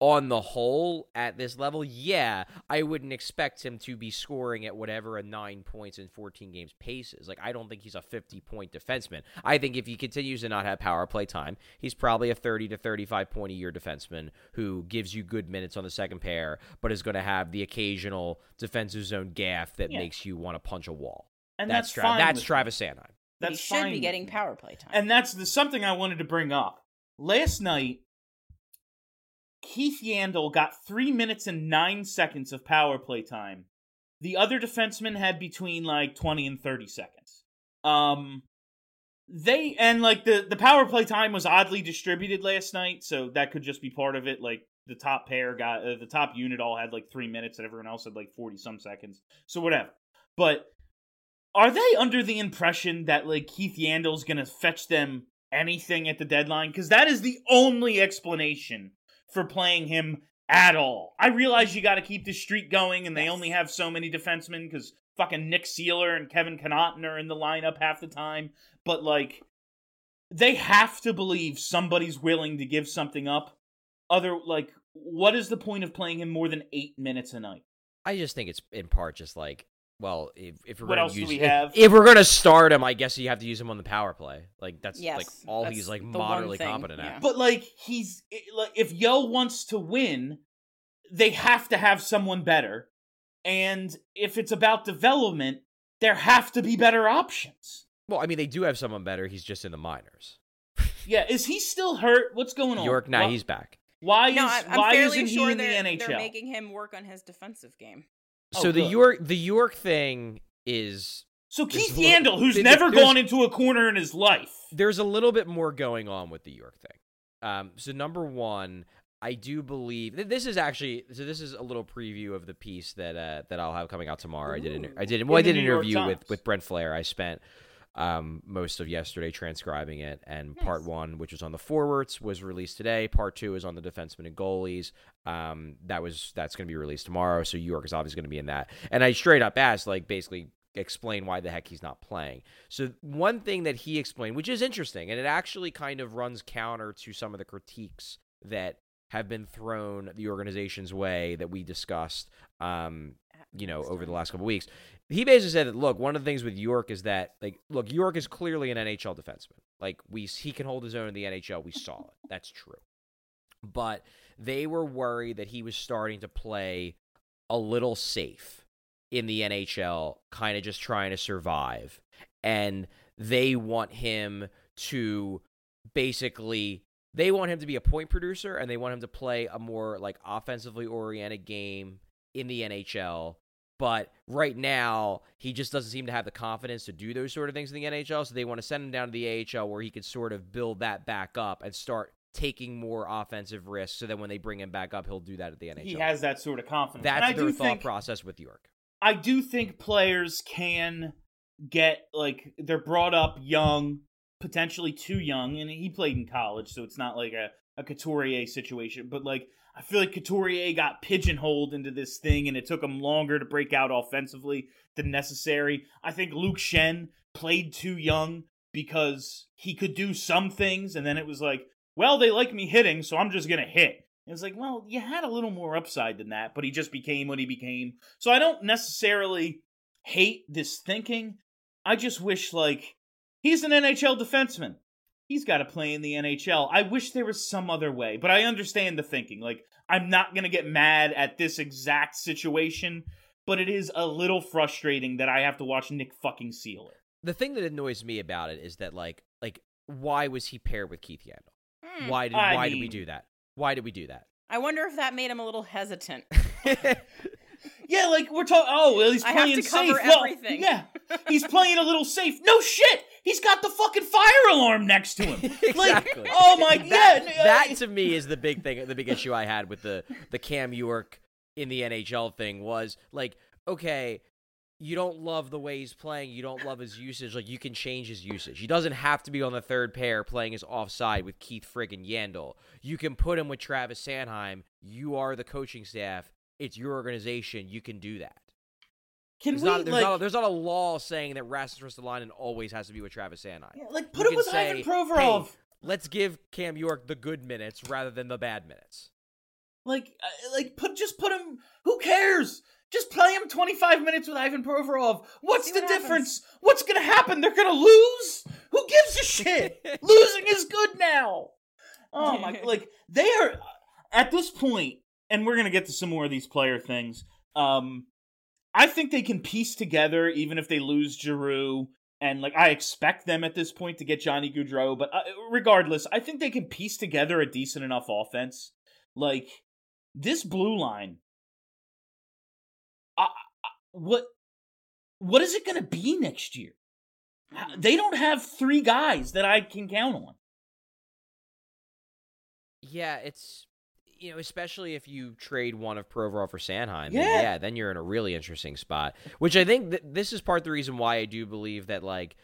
on the whole at this level? Yeah, I wouldn't expect him to be scoring at whatever a nine points in 14 games pace is. Like, I don't think he's a 50 point defenseman. I think if he continues to not have power play time, he's probably a 30 to 35 point a year defenseman who gives you good minutes on the second pair, but is going to have the occasional defensive zone gaff that Yeah. makes you want to punch a wall. And that's that's, Tra- fine. that's. Travis Sanheim. But That's he should fine be getting power play time. And that's the, something I wanted to bring up. Last night, Keith Yandle got three minutes and nine seconds of power play time. The other defensemen had between like twenty and thirty seconds. Um, they and like the the power play time was oddly distributed last night, so that could just be part of it. Like the top pair got uh, the top unit all had like three minutes, and everyone else had like forty some seconds. So whatever. But are they under the impression that like Keith Yandle's gonna fetch them anything at the deadline? Because that is the only explanation for playing him at all. I realize you got to keep the streak going, and they Yes. only have so many defensemen because fucking Nick Seeler and Kevin Connauton are in the lineup half the time. But like, they have to believe somebody's willing to give something up. Other like, what is the point of playing him more than eight minutes a night? I just think it's in part just like, well, if, if we're What gonna else do use, we if- have? If, we're gonna start him, I guess you have to use him on the power play. Like that's like all that's he's like moderately thing, competent yeah. at. But like he's like if Yeo wants to win, they have to have someone better. And if it's about development, there have to be better options. Well, I mean, they do have someone better. He's just in the minors. Yeah, is he still hurt? What's going on? York, now Why- he's back. Why no, is I'm, I'm why fairly isn't sure he in the NHL? they're making him work on his defensive game. Oh, so the. York the York thing is so Keith a little- Yandle, who's there- never gone into a corner in his life. there's a little bit more going on with the York thing. Um, so number one, I do believe th- this is actually so. This is a little preview of the piece that uh, that I'll have coming out tomorrow. I did an, I did well. I In the did an interview with with Brent Flahr. I spent um, most of yesterday transcribing it, and part one, which was on the forwards, was released today. Part two is on the defensemen and goalies. Um, that was that's going to be released tomorrow. So York is obviously going to be in that. And I straight up asked, like, basically explain why the heck he's not playing. So one thing that he explained, which is interesting, and it actually kind of runs counter to some of the critiques that have been thrown the organization's way that we discussed um, you know, over the last couple weeks. He basically said that look, one of the things with York is that like look, York is clearly an NHL defenseman. Like we he can hold his own in the NHL. We saw it. That's true. But they were worried that he was starting to play a little safe in the NHL, kind of just trying to survive. And they want him to basically they want him to be a point producer and they want him to play a more like offensively oriented game in the NHL. But right now, he just doesn't seem to have the confidence to do those sort of things in the NHL. So they want to send him down to the AHL where he could sort of build that back up and start taking more offensive risks. So that when they bring him back up, he'll do that at the NHL. He has that sort of confidence. That's their thought think, process with York. I do think players can get like they're brought up young, potentially too young, and he played in college, so it's not like a a Couturier situation. But like I feel like Couturier got pigeonholed into this thing, and it took him longer to break out offensively than necessary. I think Luke Schenn played too young because he could do some things, and then it was like, well, they like me hitting, so I'm just gonna hit. And It's like, well, you had a little more upside than that, but he just became what he became. So I don't necessarily hate this thinking. I just wish, like, he's an NHL defenseman. He's got to play in the NHL. I wish there was some other way, but I understand the thinking. Like, I'm not going to get mad at this exact situation, but it is a little frustrating that I have to watch Nick fucking Seeler. The thing that annoys me about it is that like like why was he paired with Keith Yandle? Hmm. Why did I why did we do that? Why did we do that? I wonder if that made him a little hesitant. Yeah, like we're talking. Oh, well, he's I have playing to cover safe. Well, everything. yeah, he's playing a little safe. No shit, he's got the fucking fire alarm next to him. Like, Exactly. oh my that, god, that to me is the big thing, the big issue I had with the the Cam York in the NHL thing was like, okay, you don't love the way he's playing, you don't love his usage, like you can change his usage. He doesn't have to be on the third pair playing his offside with Keith friggin' Yandle. You can put him with Travis Sanheim. You are the coaching staff. It's your organization. You can do that. Can There's, we not, there's, like, not a, there's not a law saying that Rasmus Ristolainen always has to be with Travis Sanheim. yeah, like You put him can with say, Ivan Provorov? "Hey, let's give Cam York the good minutes rather than the bad minutes. Like, uh, like put just put him. Who cares? Just play him 25 minutes with Ivan Provorov. What's See the what difference? What's gonna happen? They're gonna lose. Who gives a shit? Losing is good now. Oh my! Like they are at this point, and we're gonna get to some more of these player things. Um, I think they can piece together, even if they lose Giroux. And like I expect them at this point to get Johnny Gaudreau, but uh, regardless, I think they can piece together a decent enough offense. Like this blue line, I, I- what what is it going to be next year? They don't have three guys that I can count on. Yeah, it's you know, especially if you trade one of Provorov for Sanheim. then Yeah. yeah, then you're in a really interesting spot. Which I think th- this is part of the reason why I do believe that like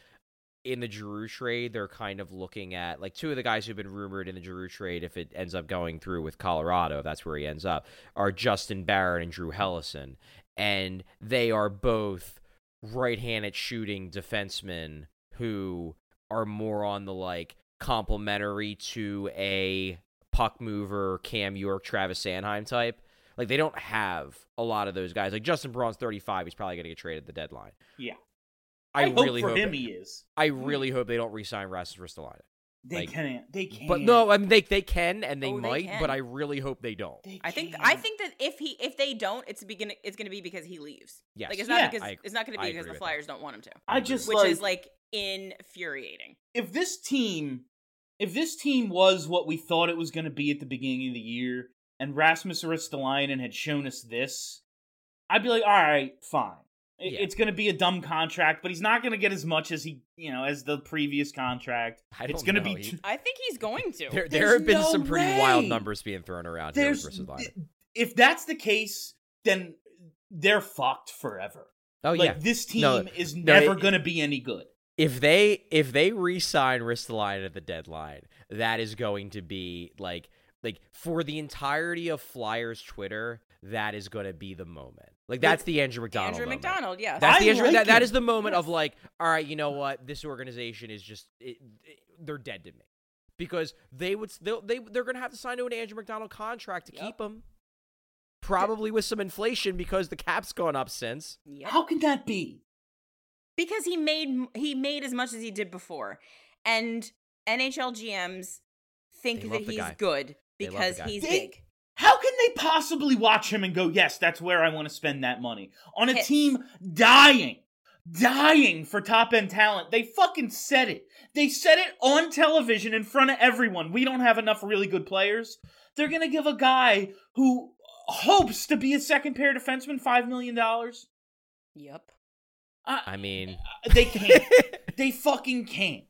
in the Giroux trade, they're kind of looking at like two of the guys who've been rumored in the Giroux trade, if it ends up going through with Colorado, if that's where he ends up, are Justin Barron and Drew Helleson, and they are both right-handed shooting defensemen who are more on the like complementary to a puck mover, Cam York, Travis Sanheim type. Like they don't have a lot of those guys. Like Justin Braun's 35, he's probably going to get traded at the deadline. Yeah, I, I, hope really for hope him it- he is. I really hope they don't re-sign Rasmus Ristolainen. They Like, can't. They can't. But no, I mean they they can and they Oh, they might, but. I really hope they don't. They I think. I think that if he if they don't, it's begin it's going to be because he leaves. Yes. like it's not Yeah. because I- it's not going to I be because the with Flyers don't want him to, I just which like, is like infuriating. if this team if this team was what we thought it was going to be at the beginning of the year, and Rasmus Ristolainen had shown us this, I'd be like, all right, fine. It- Yeah. It's going to be a dumb contract, but he's not going to get as much as he, you know, as the previous contract. I it's don't going to be. He- t- I think he's going to. There, there have been no some pretty wild numbers being thrown around here there's versus Liner. if that's the case, then they're fucked forever. Oh like yeah. this team No, is no, never it- going to be any good. If they if they re-sign Ristolainen at the deadline, that is going to be like like for the entirety of Flyers Twitter, that is going to be the moment. Like that's the Andrew MacDonald. Andrew moment. MacDonald, yes. That's the I Andrew, like that, that is the moment of like, all right, you know what? This organization is just it, it- they're dead to me because they would they'll, they they're going to have to sign to an Andrew MacDonald contract to Yep. keep him. Probably with some inflation because the cap's gone up since. Yep. How can that be? Because he made he made as much as he did before, and NHL GMs think that he's guy. good They the because he's They- big. How can they possibly watch him and go, yes, that's where I want to spend that money? On a Hits. team dying, dying for top end talent. They fucking said it. They said it on television in front of everyone. We don't have enough really good players. They're going to give a guy who hopes to be a second pair defenseman $5 million. Yep. I mean, uh, They can't. they fucking can't.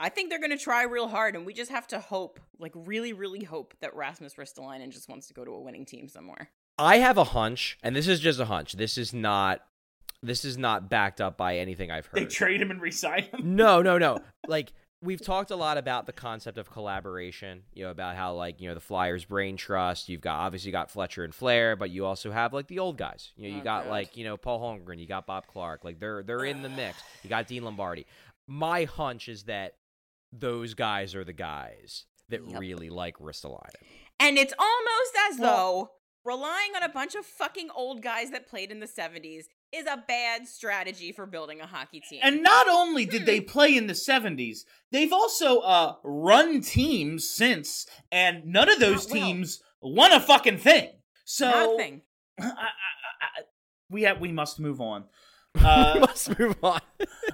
I think they're going to try real hard, and we just have to hope, like really, really hope that Rasmus Ristolainen just wants to go to a winning team somewhere. I have a hunch, and this is just a hunch. This is not this is not backed up by anything I've heard. They trade him and resign him. no, no, no. Like we've talked a lot about the concept of collaboration, you know, about how like, you know, the Flyers brain trust, you've got obviously you got Fletcher and Flahr, but you also have like the old guys. You know, you Oh, got God. like, you know, Paul Holmgren, you got Bob Clarke. Like they're they're in the mix. You got Dean Lombardi. My hunch is that those guys are the guys that Yep. really like Ristolainen. And it's almost as Well- though relying on a bunch of fucking old guys that played in the 70s is a bad strategy for building a hockey team. And not only did they play in the 70s, they've also uh, run teams since, and none of those Not well. teams won a fucking thing. So Nothing. I, I, I, I- we have we must move on. Uh, Let's move on.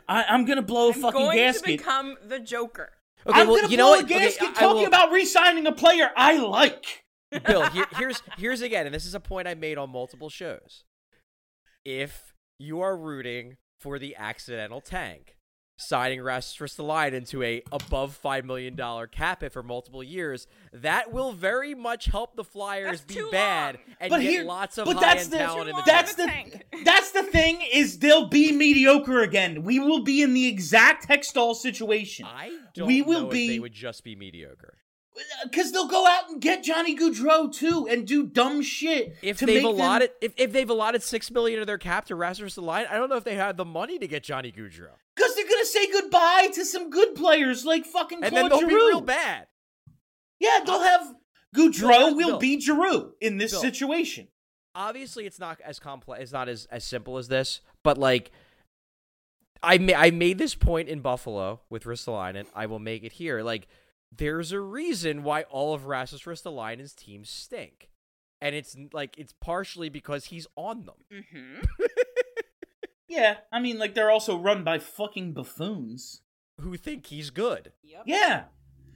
I, I'm gonna blow a I'm fucking going gasket. to become the Joker. Okay, I'm well, gonna you blow know a what? Okay, gasket I- I talking will- about re-signing a player I like. Bill, here, here's here's again, and this is a point I made on multiple shows. If you are rooting for the accidental tank, signing Rasmus Ristolainen into a above five million dollar cap hit for multiple years, that will very much help the Flyers That's be bad long. and But get here- lots of but high that's end the- talent in the Too That's the tank. that's the thing is they'll be mediocre again. We will be in the exact Hextall situation. I don't We will know if be- they would just be mediocre. Because they'll go out and get Johnny Gaudreau too and do dumb shit. If they've make them- allotted if, if they've allotted six million of their cap to Rasmus Ristolainen, I don't know if they had the money to get Johnny Gaudreau. Because they're gonna say goodbye to some good players like fucking And Claude then they'll Giroux. be real bad. Yeah, they'll have Goudreau will Bill. be Giroux in this Bill. situation. obviously it's not as complex it's not as, as simple as this but like I, ma- I made this point in buffalo with ristolainen i will make it here like there's a reason why all of rasmus ristolainen's teams stink and it's like it's partially because he's on them Mm-hmm. Yeah, I mean, like they're also run by fucking buffoons. who think he's good Yep. Yeah,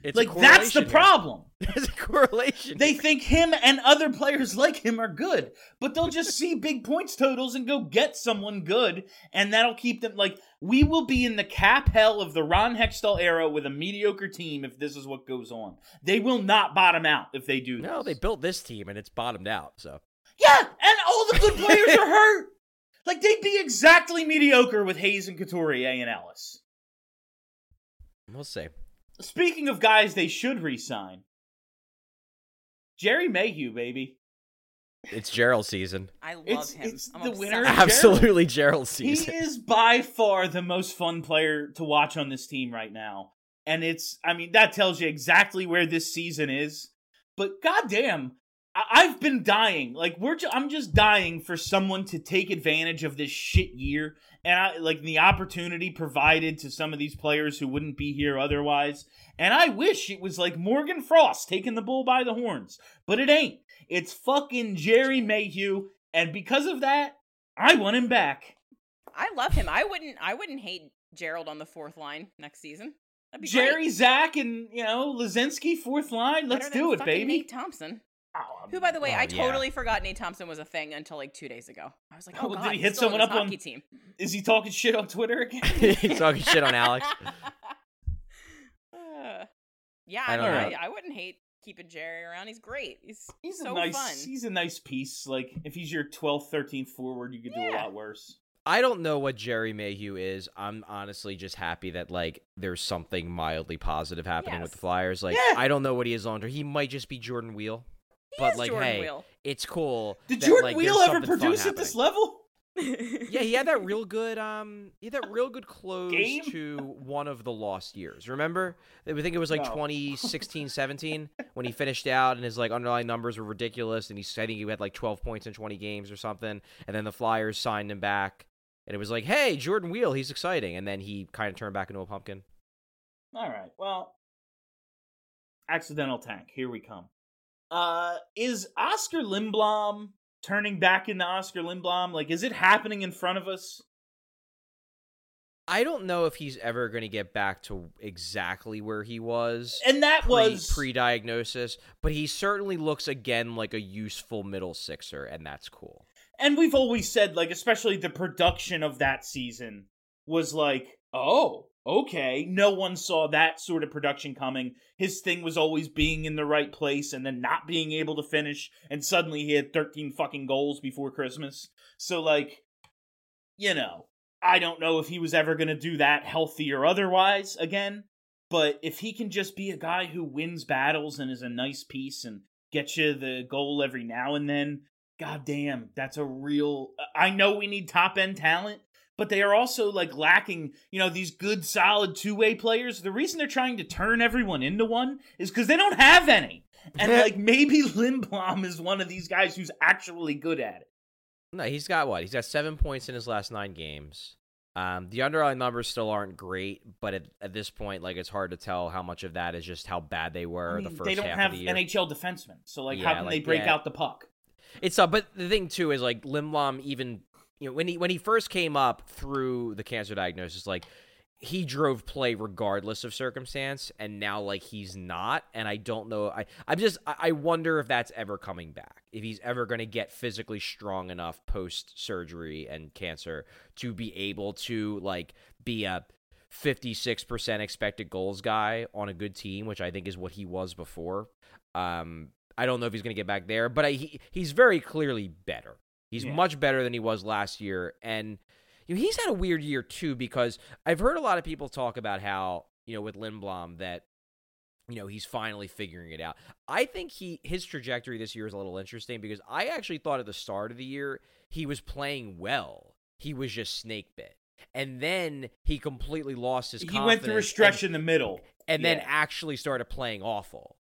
it's like that's the here. problem. there's a correlation They here. think him and other players like him are good, but they'll just see big points totals and go get someone good, and that'll keep them like we will be in the cap hell of the Ron Hextall era with a mediocre team if this is what goes on. They will not bottom out if they do. no this. they built this team and it's bottomed out so Yeah, and all the good players are hurt. Like they'd be exactly mediocre with Hayes and Couturier and Ellis. we'll see Speaking of guys they should re-sign, Gerry Mayhew, baby. it's gerald season I love It's- him. it's I'm the obsessed winner with. Gerald. absolutely gerald season. He is by far the most fun player to watch on this team right now. And it's, I mean, that tells you exactly where this season is. But goddamn, I- I've been dying. Like we're, ju- I'm just dying for someone to take advantage of this shit year, and I like the opportunity provided to some of these players who wouldn't be here otherwise. And I wish it was like Morgan Frost taking the bull by the horns, but it ain't. It's fucking Gerry Mayhew, and because of that, I want him back. I love him. I wouldn't. I wouldn't hate Gerald on the fourth line next season. Gerry, great. Zach, and you know Laczynski fourth line. Let's do it, baby. Nate Thompson. Oh, Who, by the way, Oh, I yeah. totally forgot Nate Thompson was a thing until like two days ago. I was like, oh, Oh, did he hit someone up on- hockey team. Is he talking shit on Twitter again? He's talking shit on Alex. Uh, yeah, I I, don't mean, know. I, I wouldn't hate keeping Gerry around. He's great. He's He's so a nice. fun. He's a nice piece. Like if he's your 12th, 13th forward, you could do a lot worse. I don't know what Gerry Mayhew is. I'm honestly just happy that like there's something mildly positive happening with the Flyers. Like Yeah. I don't know what he is longer. He might just be Jordan Weal. He but is like, Jordan hey, Weal. it's cool. Did that, Jordan like, Weal ever produce at this level? Yeah, he had that real good um he had that real good close Game? to one of the lost years. Remember? I think it was like No. 2016, 17 when he finished out and his like underlying numbers were ridiculous and he I think he had like 12 points in 20 games or something and then the Flyers signed him back and it was like, "Hey, Jordan Weal, he's exciting." And then he kind of turned back into a pumpkin. All right. Well, accidental tank. Here we come. Uh, is Oscar Lindblom turning back into Oscar Lindblom? Like, is it happening in front of us? I don't know if he's ever going to get back to exactly where he was. And that pre, was pre-diagnosis, but he certainly looks again like a useful middle sixer, and that's cool. and we've always said like especially the production of that season was like oh okay no one saw that sort of production coming his thing was always being in the right place and then not being able to finish and suddenly he had 13 fucking goals before christmas so like you know i don't know if he was ever going to do that healthy or otherwise again but if he can just be a guy who wins battles and is a nice piece and gets you the goal every now and then God damn, that's a real. I know we need top end talent, but they are also like lacking, you know, these good, solid two way players. The reason they're trying to turn everyone into one is because they don't have any. And like maybe Lindblom is one of these guys who's actually good at it. No, he's got what? He's got seven points in his last nine games. Um, the underlying numbers still aren't great, but at, at this point, like it's hard to tell how much of that is just how bad they were I mean, the first they don't half have of the year. NHL defensemen, so like Yeah, how can they break yeah. out the puck? It's uh, but the thing too is like Lindblom even you know when he when he first came up through the cancer diagnosis, like he drove play regardless of circumstance, and now like he's not, and I don't know. I I'm just I wonder if that's ever coming back. If he's ever going to get physically strong enough post surgery and cancer to be able to like be a 56% expected goals guy on a good team, which I think is what he was before. Um, I don't know if he's going to get back there, but I, he he's very clearly better. He's Yeah. much better than he was last year, and you know, he's had a weird year too because I've heard a lot of people talk about how you know with Lindblom that you know he's finally figuring it out. I think he his trajectory this year is a little interesting because I actually thought at the start of the year he was playing well. He was just snake bit. And then he completely lost his He went through a and- stretch in the middle. and then actually started playing awful.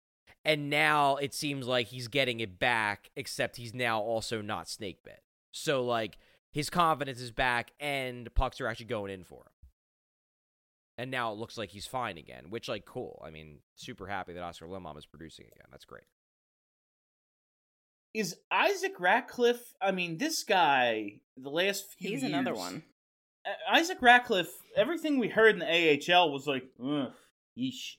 And now it seems like he's getting it back, except he's now also not snake bit. So like his confidence is back, and pucks are actually going in for him. And now it looks like he's fine again, which like cool. I mean, super happy that Oscar Lindblom is producing again. That's great. Is Isaac Ratcliffe? I mean, this guy. The last few He's another one. Isaac Ratcliffe, everything we heard in the AHL was like, ugh, yeesh.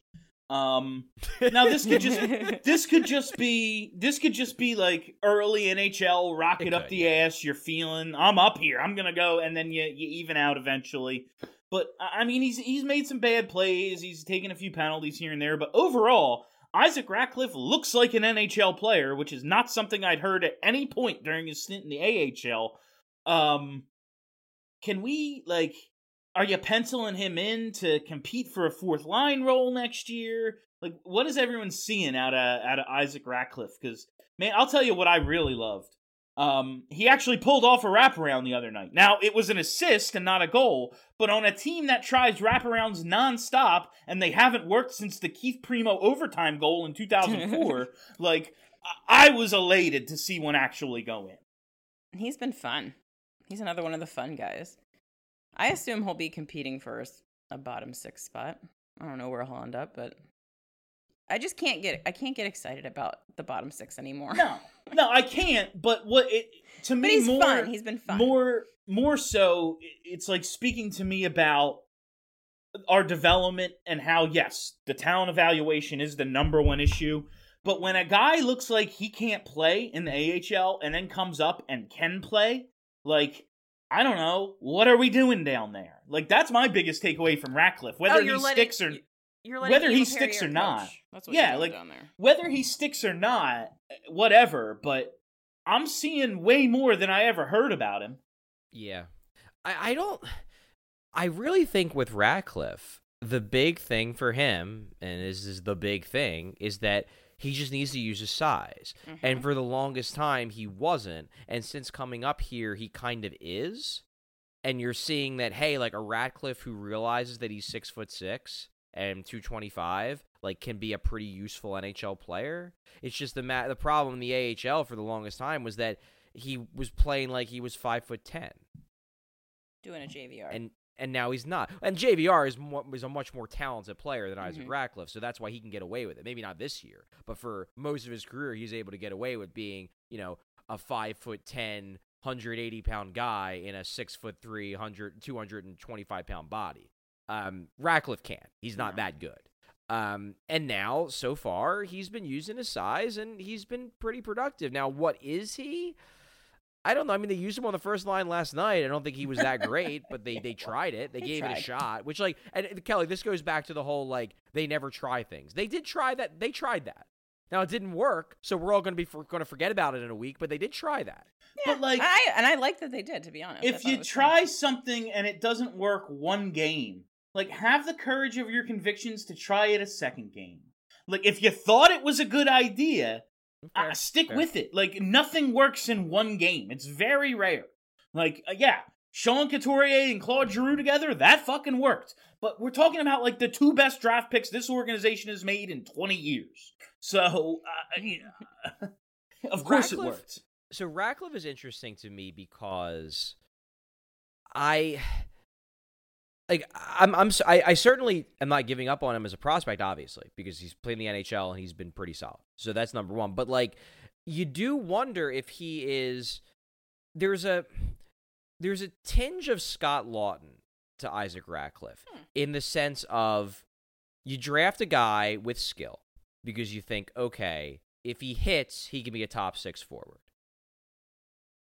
Um, now this could just this could just be this could just be like early NHL, rock it, It up the ass. You're feeling, I'm up here, I'm gonna go, and then you you even out eventually. But I I mean, he's he's made some bad plays. He's taken a few penalties here and there, but overall. Isaac Ratcliffe looks like an NHL player, which is not something I'd heard at any point during his stint in the AHL. Um, can we like are you penciling him in to compete for a fourth line role next year? Like what is everyone seeing out of out of isaac ratcliffe? Because man i'll tell you what i really loved. Um he actually pulled off a wraparound the other night. Now it was an assist and not a goal but on a team that tries wraparounds nonstop and they haven't worked since the keith primeau overtime goal in 2004 like i I was elated to see one actually go in. He's been fun. He's another one of the fun guys. I assume he'll be competing for a bottom six spot. I don't know where he'll end up, but I just can't get I can't get excited about the bottom six anymore. No, no, I can't. But what it to me but he's more fun. He's been fun. more more so, it's like speaking to me about our development and how yes, the talent evaluation is the number one issue. But when a guy looks like he can't play in the AHL and then comes up and can play, like I don't know, what are we doing down there? Like that's my biggest takeaway from Ratcliffe. Whether oh, he you're letting, sticks or you're whether he sticks Perrier or not. That's what Yeah, you're like- down there. whether he sticks or not, whatever, but I'm seeing way more than I ever heard about him. Yeah. I, I don't I really think with Ratcliffe, the big thing for him, and this is the big thing, is that he just needs to use his size. And mm-hmm. for the longest time he wasn't. And since coming up here he kind of is. And you're seeing that, hey, like a Ratcliffe who realizes that he's six foot six and two twenty five, like can be a pretty useful NHL player. It's just the ma- the problem in the AHL for the longest time was that he was playing like he was five foot ten Doing a JVR. and and now he's not. And JVR is is a much more talented player than Isaac Mhm. Ratcliffe, so that's why he can get away with it. Maybe not this year, but for most of his career, he's able to get away with being, you know, a five foot 10, 180 pound guy in a six foot three, 100, 225 pound body. Um, Ratcliffe can't. He's not No. that good. Um, and now, so far, he's been using his size and he's been pretty productive. Now, what is he? I don't know. I mean, they used him on the first line last night. I don't think he was that great, but they they tried it. They, They gave it a shot, which like and Kelly, this goes back to the whole like they never try things. They did try that. They tried that. Now it didn't work, so we're all going to be for, going to forget about it in a week. But they did try that. But like I and I like that they did. To be honest, if you try fun. something and it doesn't work one game, like have the courage of your convictions to try it a second game. Like if you thought it was a good idea, uh, stick fair. with it. Like nothing works in one game. It's very rare. Like uh, yeah, Sean Couturier and Claude Giroux together, that fucking worked. But we're talking about like the two best draft picks this organization has made in 20 years. So, uh, yeah. of course it worked. So Ratcliffe is interesting to me because I like I'm I'm I certainly am not giving up on him as a prospect, obviously, because he's playing in the NHL and he's been pretty solid. So that's number one. But like, you do wonder if he is. There's a there's a tinge of Scott Laughton to Isaac Ratcliffe hmm. in the sense of you draft a guy with skill because you think, okay, if he hits, he can be a top six forward.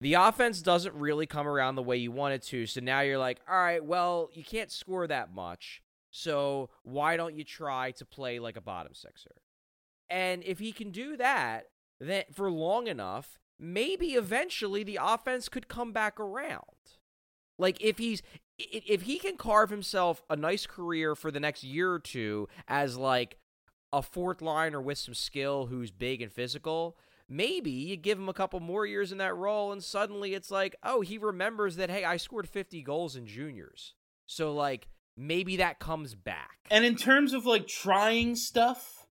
The offense doesn't really come around the way you want it to, so now you're like, all right, well, you can't score that much, so why don't you try to play like a bottom sixer? And if he can do that, then for long enough, maybe eventually the offense could come back around. Like if he's if he can carve himself a nice career for the next year or two as like a fourth liner with some skill who's big and physical, maybe you give him a couple more years in that role and suddenly it's like, oh, he remembers that hey, I scored 50 goals in juniors. So like maybe that comes back. And in terms of like trying stuff,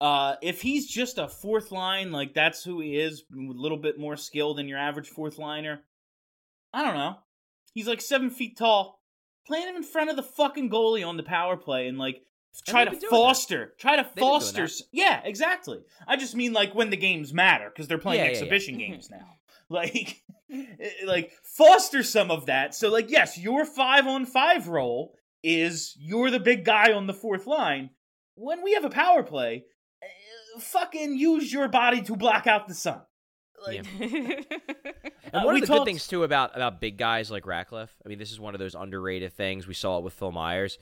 uh, if he's just a fourth line, like that's who he is, a little bit more skill than your average fourth liner. I don't know. He's like seven feet tall. Playing him in front of the fucking goalie on the power play and like try to they've been doing that. foster, try to They've foster. Yeah, exactly. I just mean like when the games matter because they're playing Yeah, yeah, yeah. exhibition games now. Like, eh, like foster some of that. So like, yes, your five on five role is you're the big guy on the fourth line. When we have a power play, eh, fucking use your body to block out the sun. Like, And Uh, one we of the good things too about about big guys like Ratcliffe, I mean, this is one of those underrated things. We saw it with Phil Myers.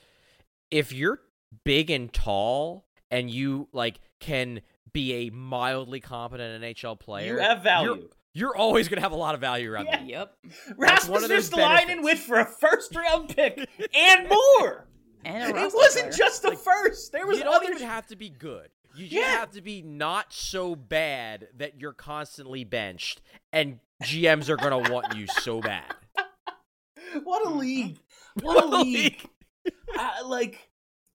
If you're big and tall and you like can be a mildly competent NHL player, You have value. You're, you're always gonna have a lot of value around Yeah. you. yep. That's one Rasmus of those Ristolainen went for a first round pick and more. And It wasn't player. just the first. There was You don't other even have to be good. You just Yeah. have to be not so bad that you're constantly benched, and GMs are gonna want you so bad. Mm-hmm. What a league! What a league! I, like,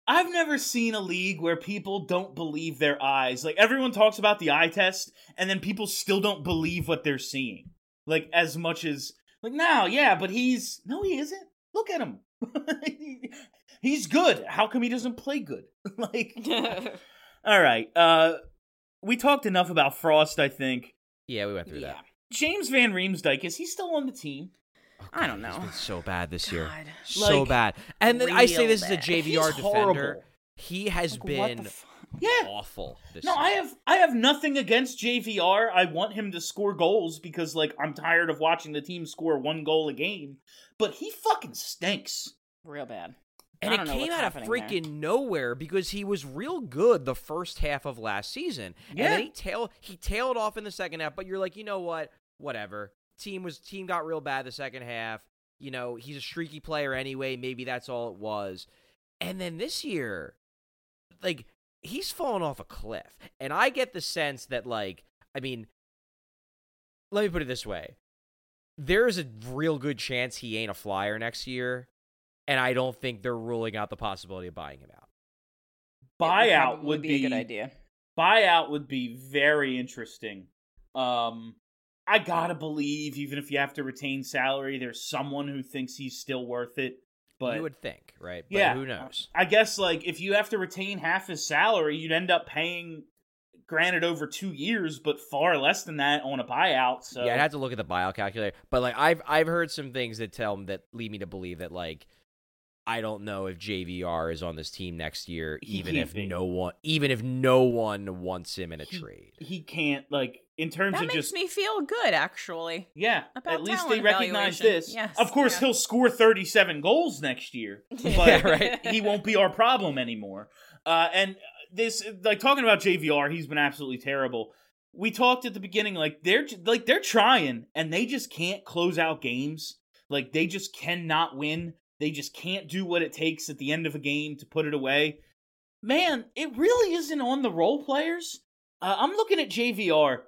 I've never seen a league where people don't believe their eyes. Like, everyone talks about the eye test, and then people still don't believe what they're seeing. Like, as much as, like, now, yeah, but he's, no, he isn't. Look at him. he's good. How come he doesn't play good? like, all right. Uh, we talked enough about Frost, I think. Yeah, we went through yeah. that. James Van Riemsdyk, is he still on the team? Oh, I don't He's know. been so bad this year. God. So Like, bad. And then I say real this as a. JVR He's defender. horrible. He has Like, been Yeah. awful this No, season. I have I have nothing against JVR. I want him to score goals because like I'm tired of watching the team score one goal a game. But he fucking stinks. Real bad. And it came out of happening there. freaking nowhere because he was real good the first half of last season. And then he tail he tailed off in the second half, but you're like, you know what? Whatever. Team was team got real bad the second half. You know, he's a streaky player anyway. Maybe that's all it was. And then this year, like, he's fallen off a cliff. And I get the sense that, like, I mean, let me put it this way. There's a real good chance he ain't a flyer next year and I don't think they're ruling out the possibility of buying him out. It would Buyout probably would be a good idea. Buyout would be very interesting. Um I gotta believe, even if you have to retain salary, there's someone who thinks he's still worth it. But you would think, right? But yeah, who knows? I guess like if you have to retain half his salary, you'd end up paying, granted over two years, but far less than that on a buyout. So Yeah, I'd have to look at the buyout calculator. But like I've I've heard some things that tell that lead me to believe that like I don't know if JVR is on this team next year, even can't if no one even if no one wants him in a He- trade. he can't like in terms of just That of makes just me feel good, actually. yeah. at least they recognize this. Yes, of course, yeah. he'll score 37 goals next year, but Yeah, right. he won't be our problem anymore. Uh, and this, like talking about JVR, he's been absolutely terrible. We talked at the beginning, like they're like they're trying, and they just can't close out games. Like they just cannot win. They just can't do what it takes at the end of a game to put it away. Man, it really isn't on the role players. Uh, I'm looking at JVR.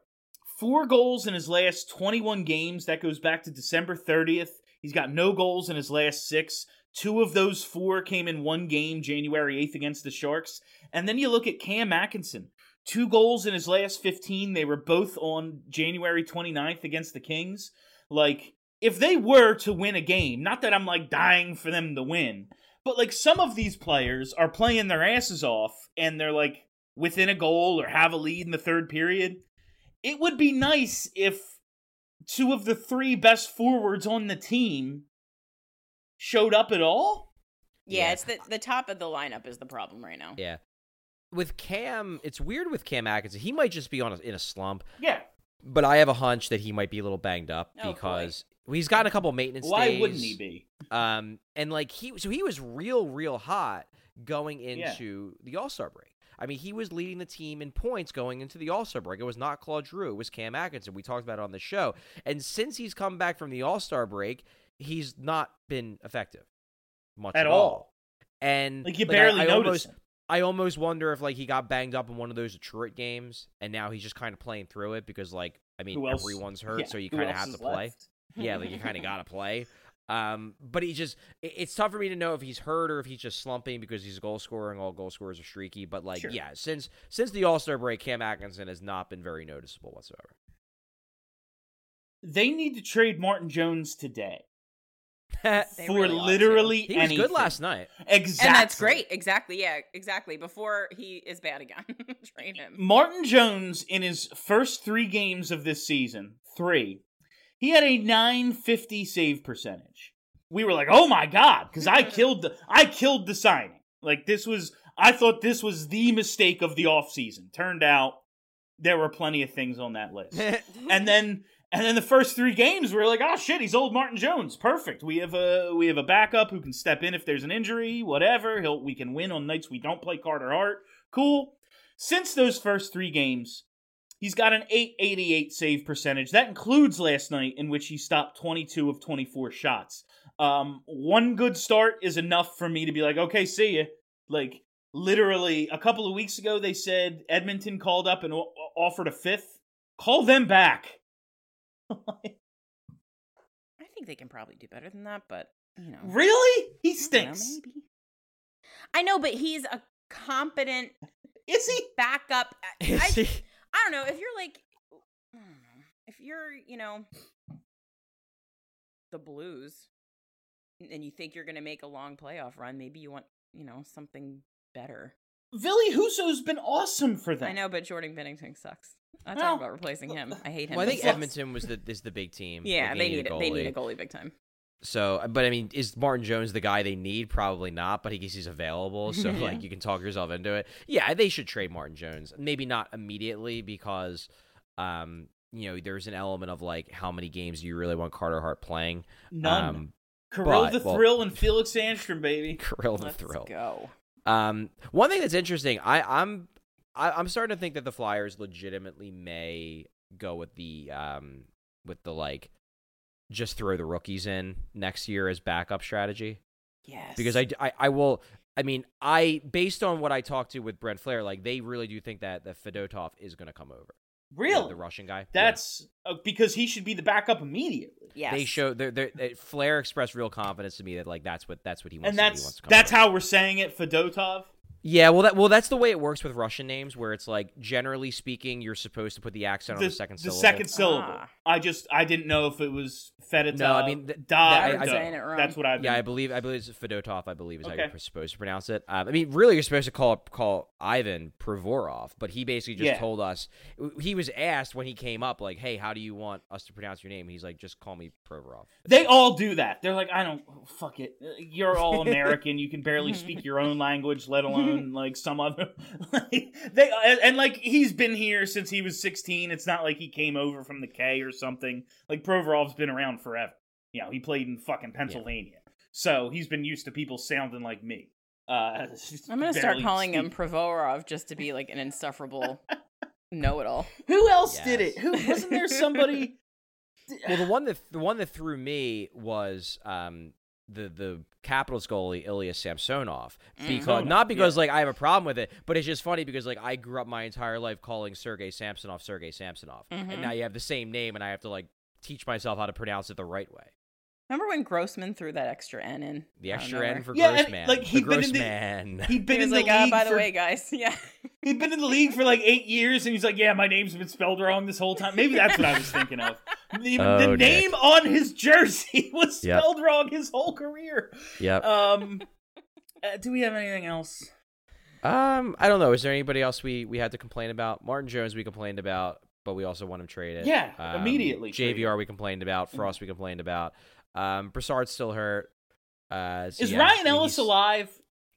Four goals in his last 21 games. That goes back to December 30th. He's got no goals in his last six. Two of those four came in one game, January 8th against the Sharks. And then you look at Cam Atkinson. Two goals in his last 15. They were both on January 29th against the Kings. Like, if they were to win a game, not that I'm like dying for them to win, but like some of these players are playing their asses off and they're like within a goal or have a lead in the third period. It would be nice if two of the three best forwards on the team showed up at all. Yeah, Yeah. it's the the top of the lineup is the problem right now. Yeah. With Cam, it's weird with Cam Atkinson. He might just be on a, in a slump, Yeah. But I have a hunch that he might be a little banged up Oh, boy. because he's gotten a couple maintenance Why days. wouldn't he be? Um, and like he, so he was real, real hot going Yeah. into the All Star break. I mean, he was leading the team in points going into the All Star break. It was not Claude Giroux, it was Cam Atkinson. We talked about it on the show. And since he's come back from the All Star break, he's not been effective much At at, all. And Like you I- barely I, notice almost, him. I almost wonder if like he got banged up in one of those Detroit games, and now he's just kind of playing through it because like I mean else- everyone's hurt, yeah, so you kind of have to play. Yeah, like you kind of got to play. Um, but he just it- it's tough for me to know if he's hurt or if he's just slumping because he's a goal scorer and all goal scorers are streaky. But like, Sure. yeah, since since the All Star break, Cam Atkinson has not been very noticeable whatsoever. They need to trade Martin Jones today for really literally he was good last night. Exactly. And that's great. Exactly. Yeah, exactly. Before he is bad again. Train him. Martin Jones in his first three games of this season, three, he had a 950 save percentage. We were like, "Oh my god!" Because I killed the I killed the signing. Like this was, I thought this was the mistake of the offseason. Turned out there were plenty of things on that list. and then and then the first three games we are like, oh shit, he's old Martin Jones. Perfect. We have a we have a backup who can step in if there's an injury, whatever. He'll we can win on nights we don't play Carter Hart. Cool. Since those first three games, he's got an 888 save percentage. That includes last night in which he stopped 22 of 24 shots. Um, one good start is enough for me to be like, okay, see ya. Like literally a couple of weeks ago, they said Edmonton called up and offered a fifth. Call them back. I think they can probably do better than that, but you know. really? He I know, stinks. maybe. I know, but he's a competent Is he? backup. I, Is I, he- I don't know if you're like, know, if you're, you know, the Blues, and you think you're going to make a long playoff run, maybe you want, you know, something better. Ville Husso's been awesome for them. I know, but Jordan Binnington sucks. I'm Well, talking about replacing him. I hate him. Well, I think Edmonton was the is the big team. Yeah, Like, they need it. They need a goalie. goalie big time. So, but I mean, is Martin Jones the guy they need? Probably not, but he he's available, so Yeah. like you can talk yourself into it. Yeah, they should trade Martin Jones. Maybe not immediately because, um, you know, there's an element of like how many games do you really want Carter Hart playing? None. Um, Kirill but- the well- Thrill and Felix Sandstrom, baby. Kirill the Let's thrill. go. Um, one thing that's interesting, I, I'm I, I'm starting to think that the Flyers legitimately may go with the um with the like just throw the rookies in next year as backup strategy Yes. because I, I I will I mean I based on what I talked to with Brent Flahr like they really do think that that Fedotov is going to come over Really? the, Russian guy Yeah. That's uh, because he should be the backup immediately. Yeah, they show they're, they're, they- Flahr expressed real confidence to me that like that's what that's what he wants And to, he that's wants to come that's over. how we're saying it, Fedotov. Yeah, well, that well, that's the way it works with Russian names, where it's like generally speaking, you're supposed to put the accent on the second the syllable. second syllable. Ah. I just I didn't know if it was Fedotov. No, I mean, th- da, that- I- I- saying it wrong. That's what I've. Yeah, I believe I believe it's Fedotov. I believe is how you're supposed to pronounce it. Um, I mean, really, you're supposed to call call Ivan Provorov, but he basically just Yeah. told us he was asked when he came up, like, "Hey, how do you want us to pronounce your name?" He's like, "Just call me Provorov." They all do that. They're like, I don't fuck it. You're all American. You can barely speak your own language, let alone like some other. like, they and, and, like he's been here since he was 16. It's not like he came over from the K or something. Like Provorov's been around forever. You know, he played in fucking Pennsylvania, so he's been used to people sounding like me. Uh, I'm gonna start barely calling him. Provorov just to be like an insufferable know-it-all. Who else did it? Who wasn't there somebody? Well, the one that the one that threw me was um the the Capitals goalie Ilya Samsonov because Samsonov, not because like I have a problem with it, but it's just funny because like I grew up my entire life calling Sergei Samsonov Sergei Samsonov, Mhm. and now you have the same name, and I have to like teach myself how to pronounce it the right way. Remember when Grossman threw that extra N in? The extra? N for Yeah, and, Grossman. like, he'd the been in the- Grossman. He'd been He was in the ah, league by the way, guys, yeah. He'd been in the league for like eight years, and he's like, "Yeah, my name's been spelled wrong this whole time." Maybe that's what I was thinking of. The, Oh, the Nick. name on his jersey was Yep. spelled wrong his whole career. yep. Um, uh, do we have anything else? Um, I don't know. Is there anybody else we we had to complain about? Martin Jones we complained about, but we also want him traded. Yeah, Um, immediately traded. JVR we complained about. Frost we complained about. Um, Brassard's still hurt. Uh, so Is yeah, Ryan Ellis alive?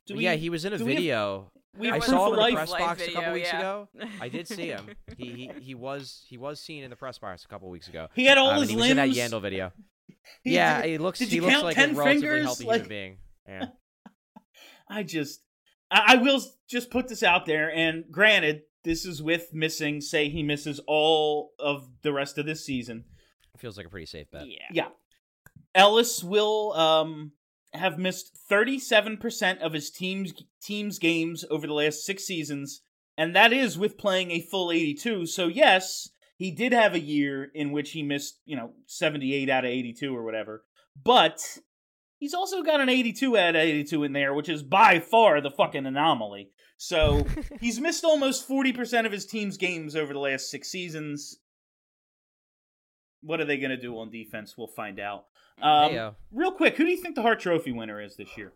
Do we- yeah, he was in a do we have- video. we I saw him in the press Life box a couple weeks yeah. ago. I did see him. He, he he was he was seen in the press box a couple weeks ago. He had all Um, his he was in that. Yandle video. He- yeah, did- he looks did he you looks like 10 a relatively fingers? healthy Like- human being. Yeah. I just, I, I will just put this out there, and granted, this is with missing. Say he misses all of the rest of this season. Feels like a pretty safe bet. Yeah. Yeah. Ellis will um have missed 37% of his team's team's games over the last 6 seasons and that is with playing a full 82. So yes, he did have a year in which he missed, you know, 78 out of 82 or whatever. But he's also got an 82 out of 82 in there, which is by far the fucking anomaly. So he's missed almost 40% of his team's games over the last 6 seasons. What are they going to do on defense? We'll find out. Um, Heyo. real quick, who do you think the Hart Trophy winner is this year?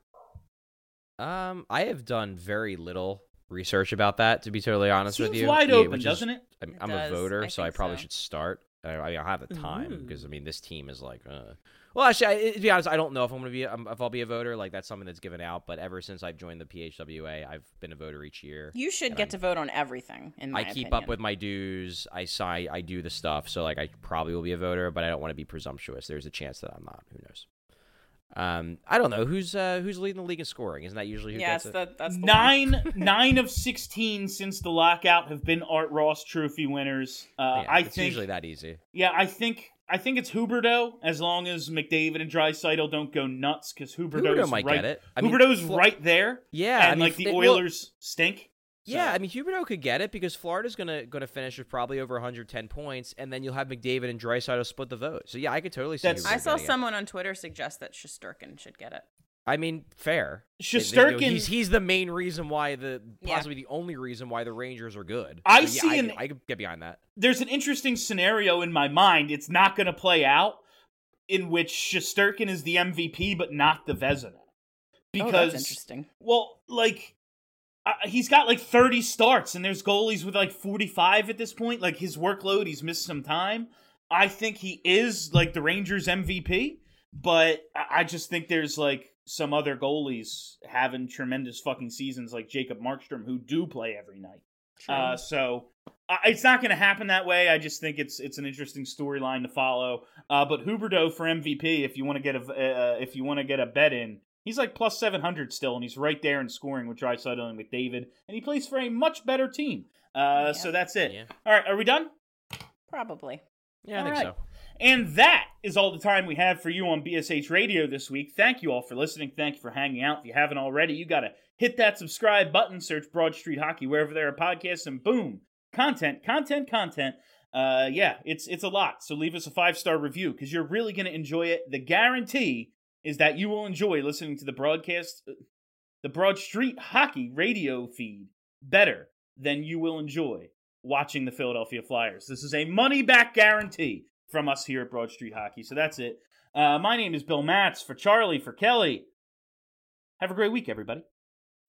Um, I have done very little research about that, to be totally honest with Seems you. wide Yeah, open, which doesn't it? I'm, It I'm does. a voter, I so I probably so. should start. I, I mean, I have the time because I mean, this team is like. Uh... Well, actually, I, to be honest, I don't know if I'm gonna be um, if I'll be a voter. Like that's something that's given out. But ever since I've joined the PHWA, I've been a voter each year. You should get I'm- to vote on everything. In my I keep opinion. up with my dues. I sign. I do the stuff. So like, I probably will be a voter, but I don't want to be presumptuous. There's a chance that I'm not. Who knows? Um, I don't know who's uh who's leading the league in scoring. Isn't that usually who Yeah, gets it's it? the, that's the. Nine, nine of sixteen since the lockout have been Art Ross Trophy winners. Uh, Yeah, I it's think, usually that easy. yeah, I think, I think it's Huberdeau. As long as McDavid and Draisaitl don't go nuts, because Huberdeau's Huberdeau might right, get it. I mean, Huberdeau's Flo- right there. Yeah, and I mean, like the it- well- Oilers stink. Yeah, So- I mean Huberdeau could get it because Florida's gonna gonna finish with probably over 110 points, and then you'll have McDavid and Draisaitl split the vote. So yeah, I could totally see. That's- Huberdeau I saw getting it. someone on Twitter suggest that Shesterkin should get it. I mean, fair. They- they- Shesterkin- he's he's the main reason why the Yeah. possibly the only reason why the Rangers are good. I yeah, see I, an- could, I could get behind that. There's an interesting scenario in my mind. It's not going to play out in which Shesterkin is the MVP, but not the Vezina. Because oh, that's interesting. Well, like uh, he's got like 30 starts, and there's goalies with like 45 at this point. Like his workload, he's missed some time. I think he is like the Rangers MVP, but I I just think there's like some other goalies having tremendous fucking seasons, like Jacob Markstrom, who do play every night. Uh, so uh, it's not going to happen that way. I just think it's it's an interesting storyline to follow. Uh, but Huberdeau for MVP, if you want to get a uh, if you want to get a bet in, he's like plus seven hundred still, and he's right there in scoring with Draisaitl and McDavid, and he plays for a much better team. Uh, So that's it. Yeah. All right, are we done? Probably. Yeah, I All think right. so. And that is all the time we have for you on BSH Radio this week. Thank you all for listening. Thank you for hanging out. If you haven't already, you got to hit that subscribe button, search Broad Street Hockey wherever there are podcasts, and boom, content, content, content. Uh, yeah, it's it's a lot. So leave us a five star review because you're really going to enjoy it. The guarantee is that you will enjoy listening to the broadcast, uh, the Broad Street Hockey Radio feed better than you will enjoy watching the Philadelphia Flyers. This is a money back guarantee from us here at Broad Street Hockey. So that's it. Uh, my name is Bill Matz for Charlie, for Kelly. Have a great week, everybody.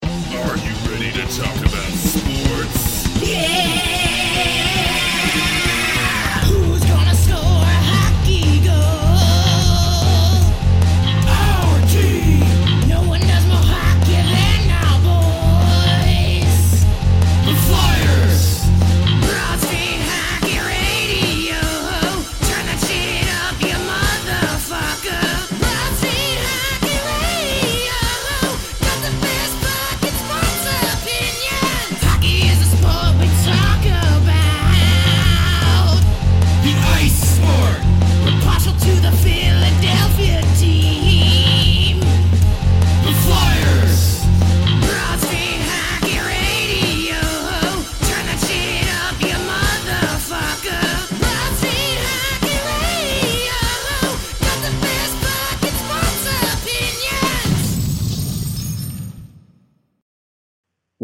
Are you ready to talk about sports? Who's